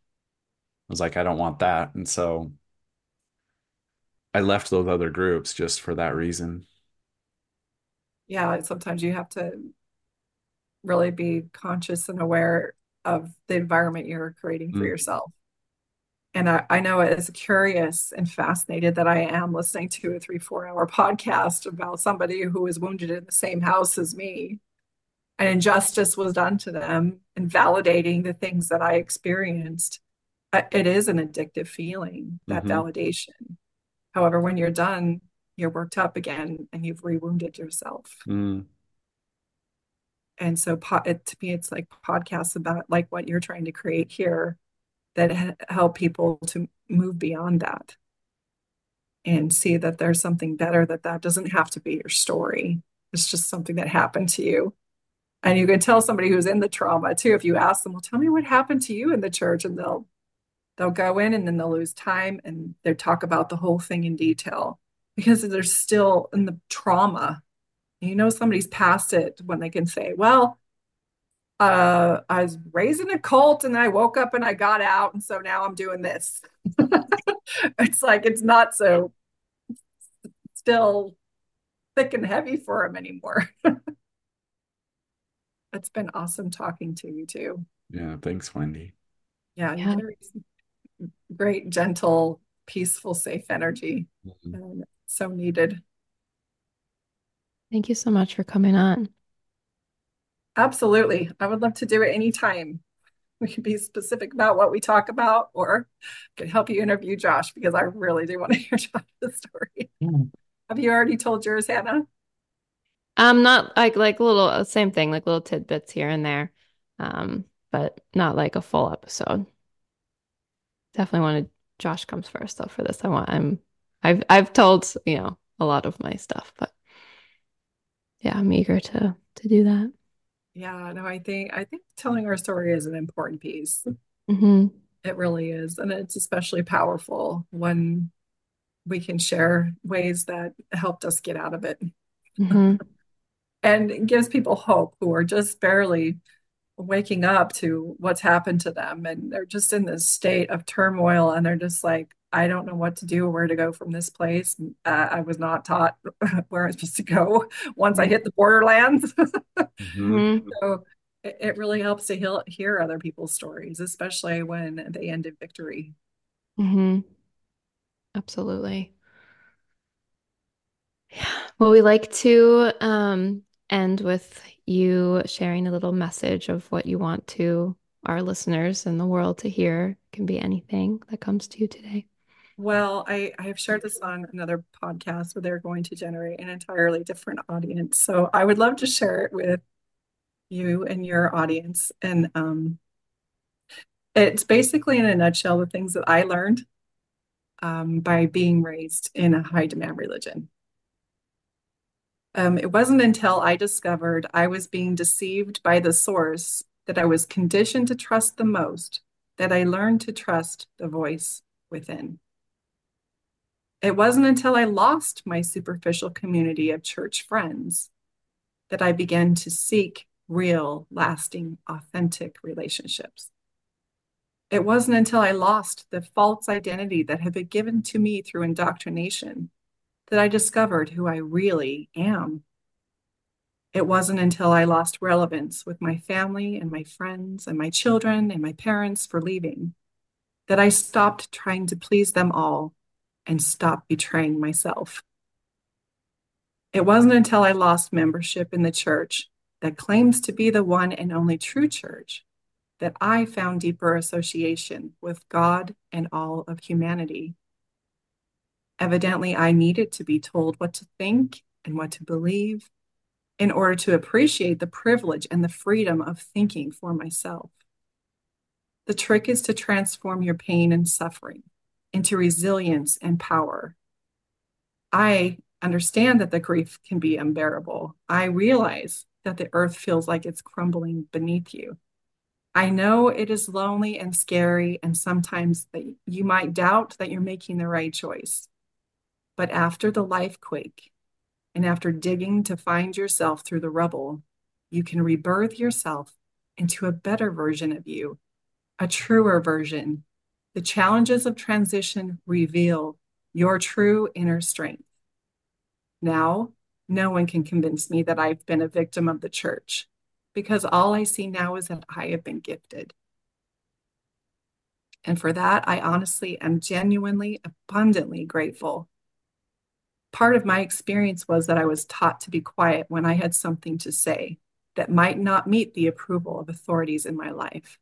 I was like, I don't want that. And so I left those other groups just for that reason. Yeah, like sometimes you have to really be conscious and aware of the environment you're creating for Mm. yourself. And I, I know as curious and fascinated that I am listening to a three, four hour podcast about somebody who was wounded in the same house as me and injustice was done to them and validating the things that I experienced. It is an addictive feeling, that mm-hmm. validation. However, when you're done, you're worked up again and you've rewounded yourself. Mm. And so, it, to me, it's like podcasts about like what you're trying to create here that help people to move beyond that and see that there's something better that that doesn't have to be your story it's just something that happened to you and you can tell somebody who's in the trauma too if you ask them well tell me what happened to you in the church and they'll they'll go in and then they'll lose time and they talk about the whole thing in detail because they're still in the trauma you know somebody's past it when they can say well uh, I was raised in a cult and I woke up and I got out. And so now I'm doing this. it's like, it's not so still thick and heavy for him anymore. it's been awesome talking to you too. Yeah. Thanks, Wendi. Yeah. yeah. Great, gentle, peaceful, safe energy. Mm-hmm. so needed. Thank you so much for coming on. Absolutely. I would love to do it anytime. We can be specific about what we talk about or could help you interview Josh because I really do want to hear Josh's story. Mm. Have you already told yours, Hannah? Um, not like like little uh, same thing, like little tidbits here and there. Um, but not like a full episode. Definitely wanted Josh comes first though for this. I want I'm I've I've told, you know, a lot of my stuff, but yeah, I'm eager to to do that. Yeah, no, I think I think telling our story is an important piece. Mm-hmm. It really is, and it's especially powerful when we can share ways that helped us get out of it, mm-hmm. And it gives people hope who are just barely waking up to what's happened to them, and they're just in this state of turmoil, and they're just like, I don't know what to do or where to go from this place. Uh, I was not taught where I'm supposed to go once I hit the borderlands. mm-hmm. So it, it, really helps to heal, hear other people's stories, especially when they end in victory. Mm-hmm. Absolutely. Yeah. Well, we like to um, end with you sharing a little message of what you want to our listeners and the world to hear. It can be anything that comes to you today. Well, I, I have shared this on another podcast where they're going to generate an entirely different audience. So I would love to share it with you and your audience. And um, it's basically, in a nutshell, the things that I learned um, by being raised in a high demand religion. Um, it wasn't until I discovered I was being deceived by the source that I was conditioned to trust the most that I learned to trust the voice within. It wasn't until I lost my superficial community of church friends that I began to seek real, lasting, authentic relationships. It wasn't until I lost the false identity that had been given to me through indoctrination that I discovered who I really am. It wasn't until I lost relevance with my family and my friends and my children and my parents for leaving that I stopped trying to please them all and stopped betraying myself. It wasn't until I lost membership in the church that claims to be the one and only true church that I found deeper association with God and all of humanity. Evidently, I needed to be told what to think and what to believe in order to appreciate the privilege and the freedom of thinking for myself. The trick is to transform your pain and suffering into resilience and power. I understand that the grief can be unbearable. I realize that the earth feels like it's crumbling beneath you. I know it is lonely and scary, and sometimes that you might doubt that you're making the right choice. But after the life quake, and after digging to find yourself through the rubble, you can rebirth yourself into a better version of you, a truer version the challenges of transition reveal your true inner strength. Now, no one can convince me that I've been a victim of the church because all I see now is that I have been gifted. And for that, I honestly am genuinely, abundantly grateful. Part of my experience was that I was taught to be quiet when I had something to say that might not meet the approval of authorities in my life.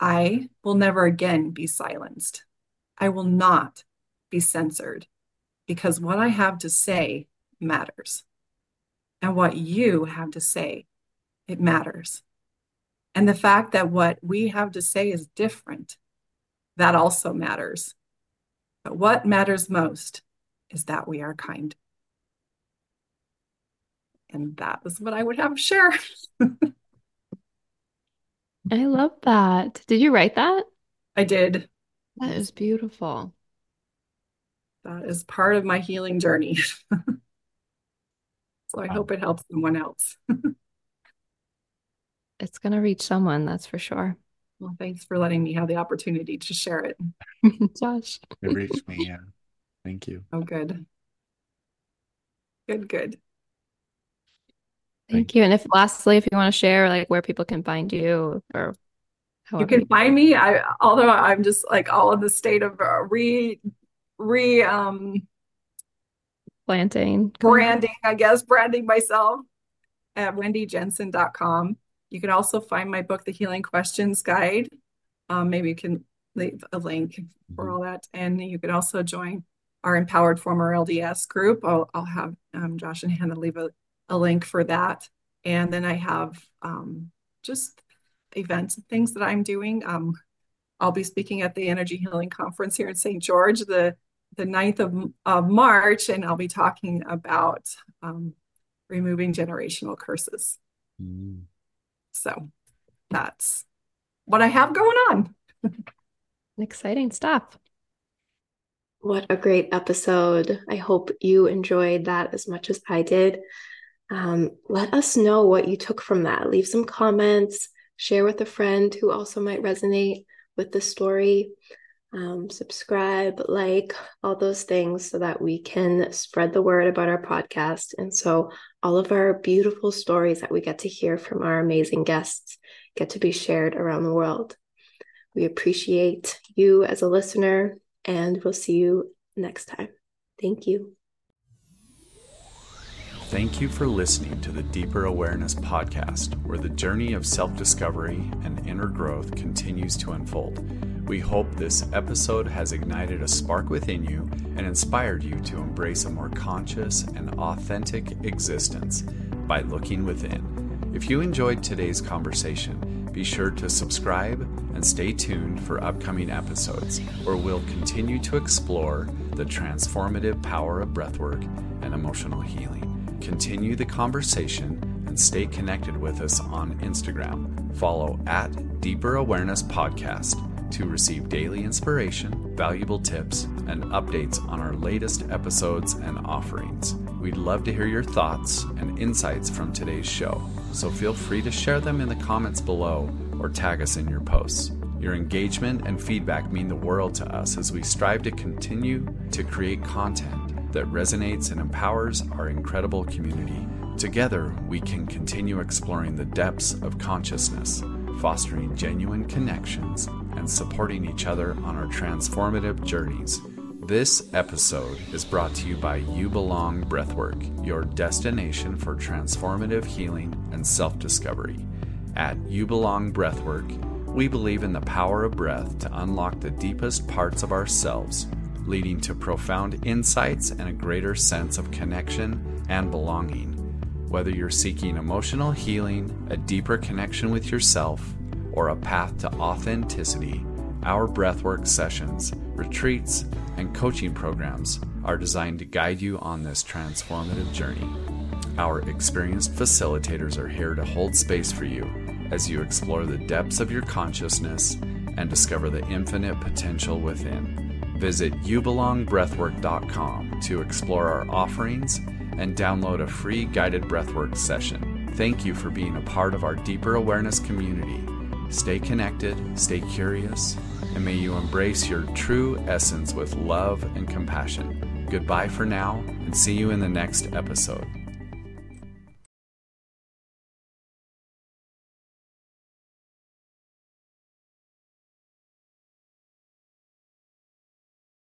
I will never again be silenced. I will not be censored because what I have to say matters. And what you have to say, it matters. And the fact that what we have to say is different, that also matters. But what matters most is that we are kind. And that is what I would have to share. I love that. Did you write that? I did. That is beautiful. That is part of my healing journey. so I hope it helps someone else. it's going to reach someone, that's for sure. Well, thanks for letting me have the opportunity to share it. Josh. It reached me, yeah. Thank you. Oh, good. Good, good. Thank you. And if lastly, if you want to share like where people can find you or you can find me. I although I'm just like all in the state of uh, re re um planting branding, I guess, branding myself at wendijensen.com. You can also find my book, The Healing Questions Guide. Um, maybe you can leave a link mm-hmm. for all that. And you can also join our Empowered Former LDS group. I'll, I'll have um, Josh and Hannah leave a a link for that. And then I have um, just events and things that I'm doing. Um, I'll be speaking at the Energy Healing Conference here in St. George the, the 9th of, of March, and I'll be talking about um, removing generational curses. Mm. So that's what I have going on. Exciting stuff. What a great episode. I hope you enjoyed that as much as I did. Um, let us know what you took from that. Leave some comments, share with a friend who also might resonate with the story. Um, subscribe, like, all those things so that we can spread the word about our podcast. And so all of our beautiful stories that we get to hear from our amazing guests get to be shared around the world. We appreciate you as a listener, and we'll see you next time. Thank you. Thank you for listening to the Deeper Awareness podcast, where the journey of self discovery and inner growth continues to unfold. We hope this episode has ignited a spark within you and inspired you to embrace a more conscious and authentic existence by looking within. If you enjoyed today's conversation, be sure to subscribe and stay tuned for upcoming episodes where we'll continue to explore the transformative power of breathwork and emotional healing. Continue the conversation and stay connected with us on Instagram. Follow at Deeper Awareness Podcast to receive daily inspiration, valuable tips, and updates on our latest episodes and offerings. We'd love to hear your thoughts and insights from today's show, so feel free to share them in the comments below or tag us in your posts. Your engagement and feedback mean the world to us as we strive to continue to create content that resonates and empowers our incredible community. Together, we can continue exploring the depths of consciousness, fostering genuine connections, and supporting each other on our transformative journeys. This episode is brought to you by You Belong Breathwork, your destination for transformative healing and self discovery. At You Belong Breathwork, we believe in the power of breath to unlock the deepest parts of ourselves leading to profound insights and a greater sense of connection and belonging. Whether you're seeking emotional healing, a deeper connection with yourself, or a path to authenticity, our breathwork sessions, retreats, and coaching programs are designed to guide you on this transformative journey. Our experienced facilitators are here to hold space for you as you explore the depths of your consciousness and discover the infinite potential within. Visit youbelongbreathwork.com to explore our offerings and download a free guided breathwork session. Thank you for being a part of our deeper awareness community. Stay connected, stay curious, and may you embrace your true essence with love and compassion. Goodbye for now, and see you in the next episode.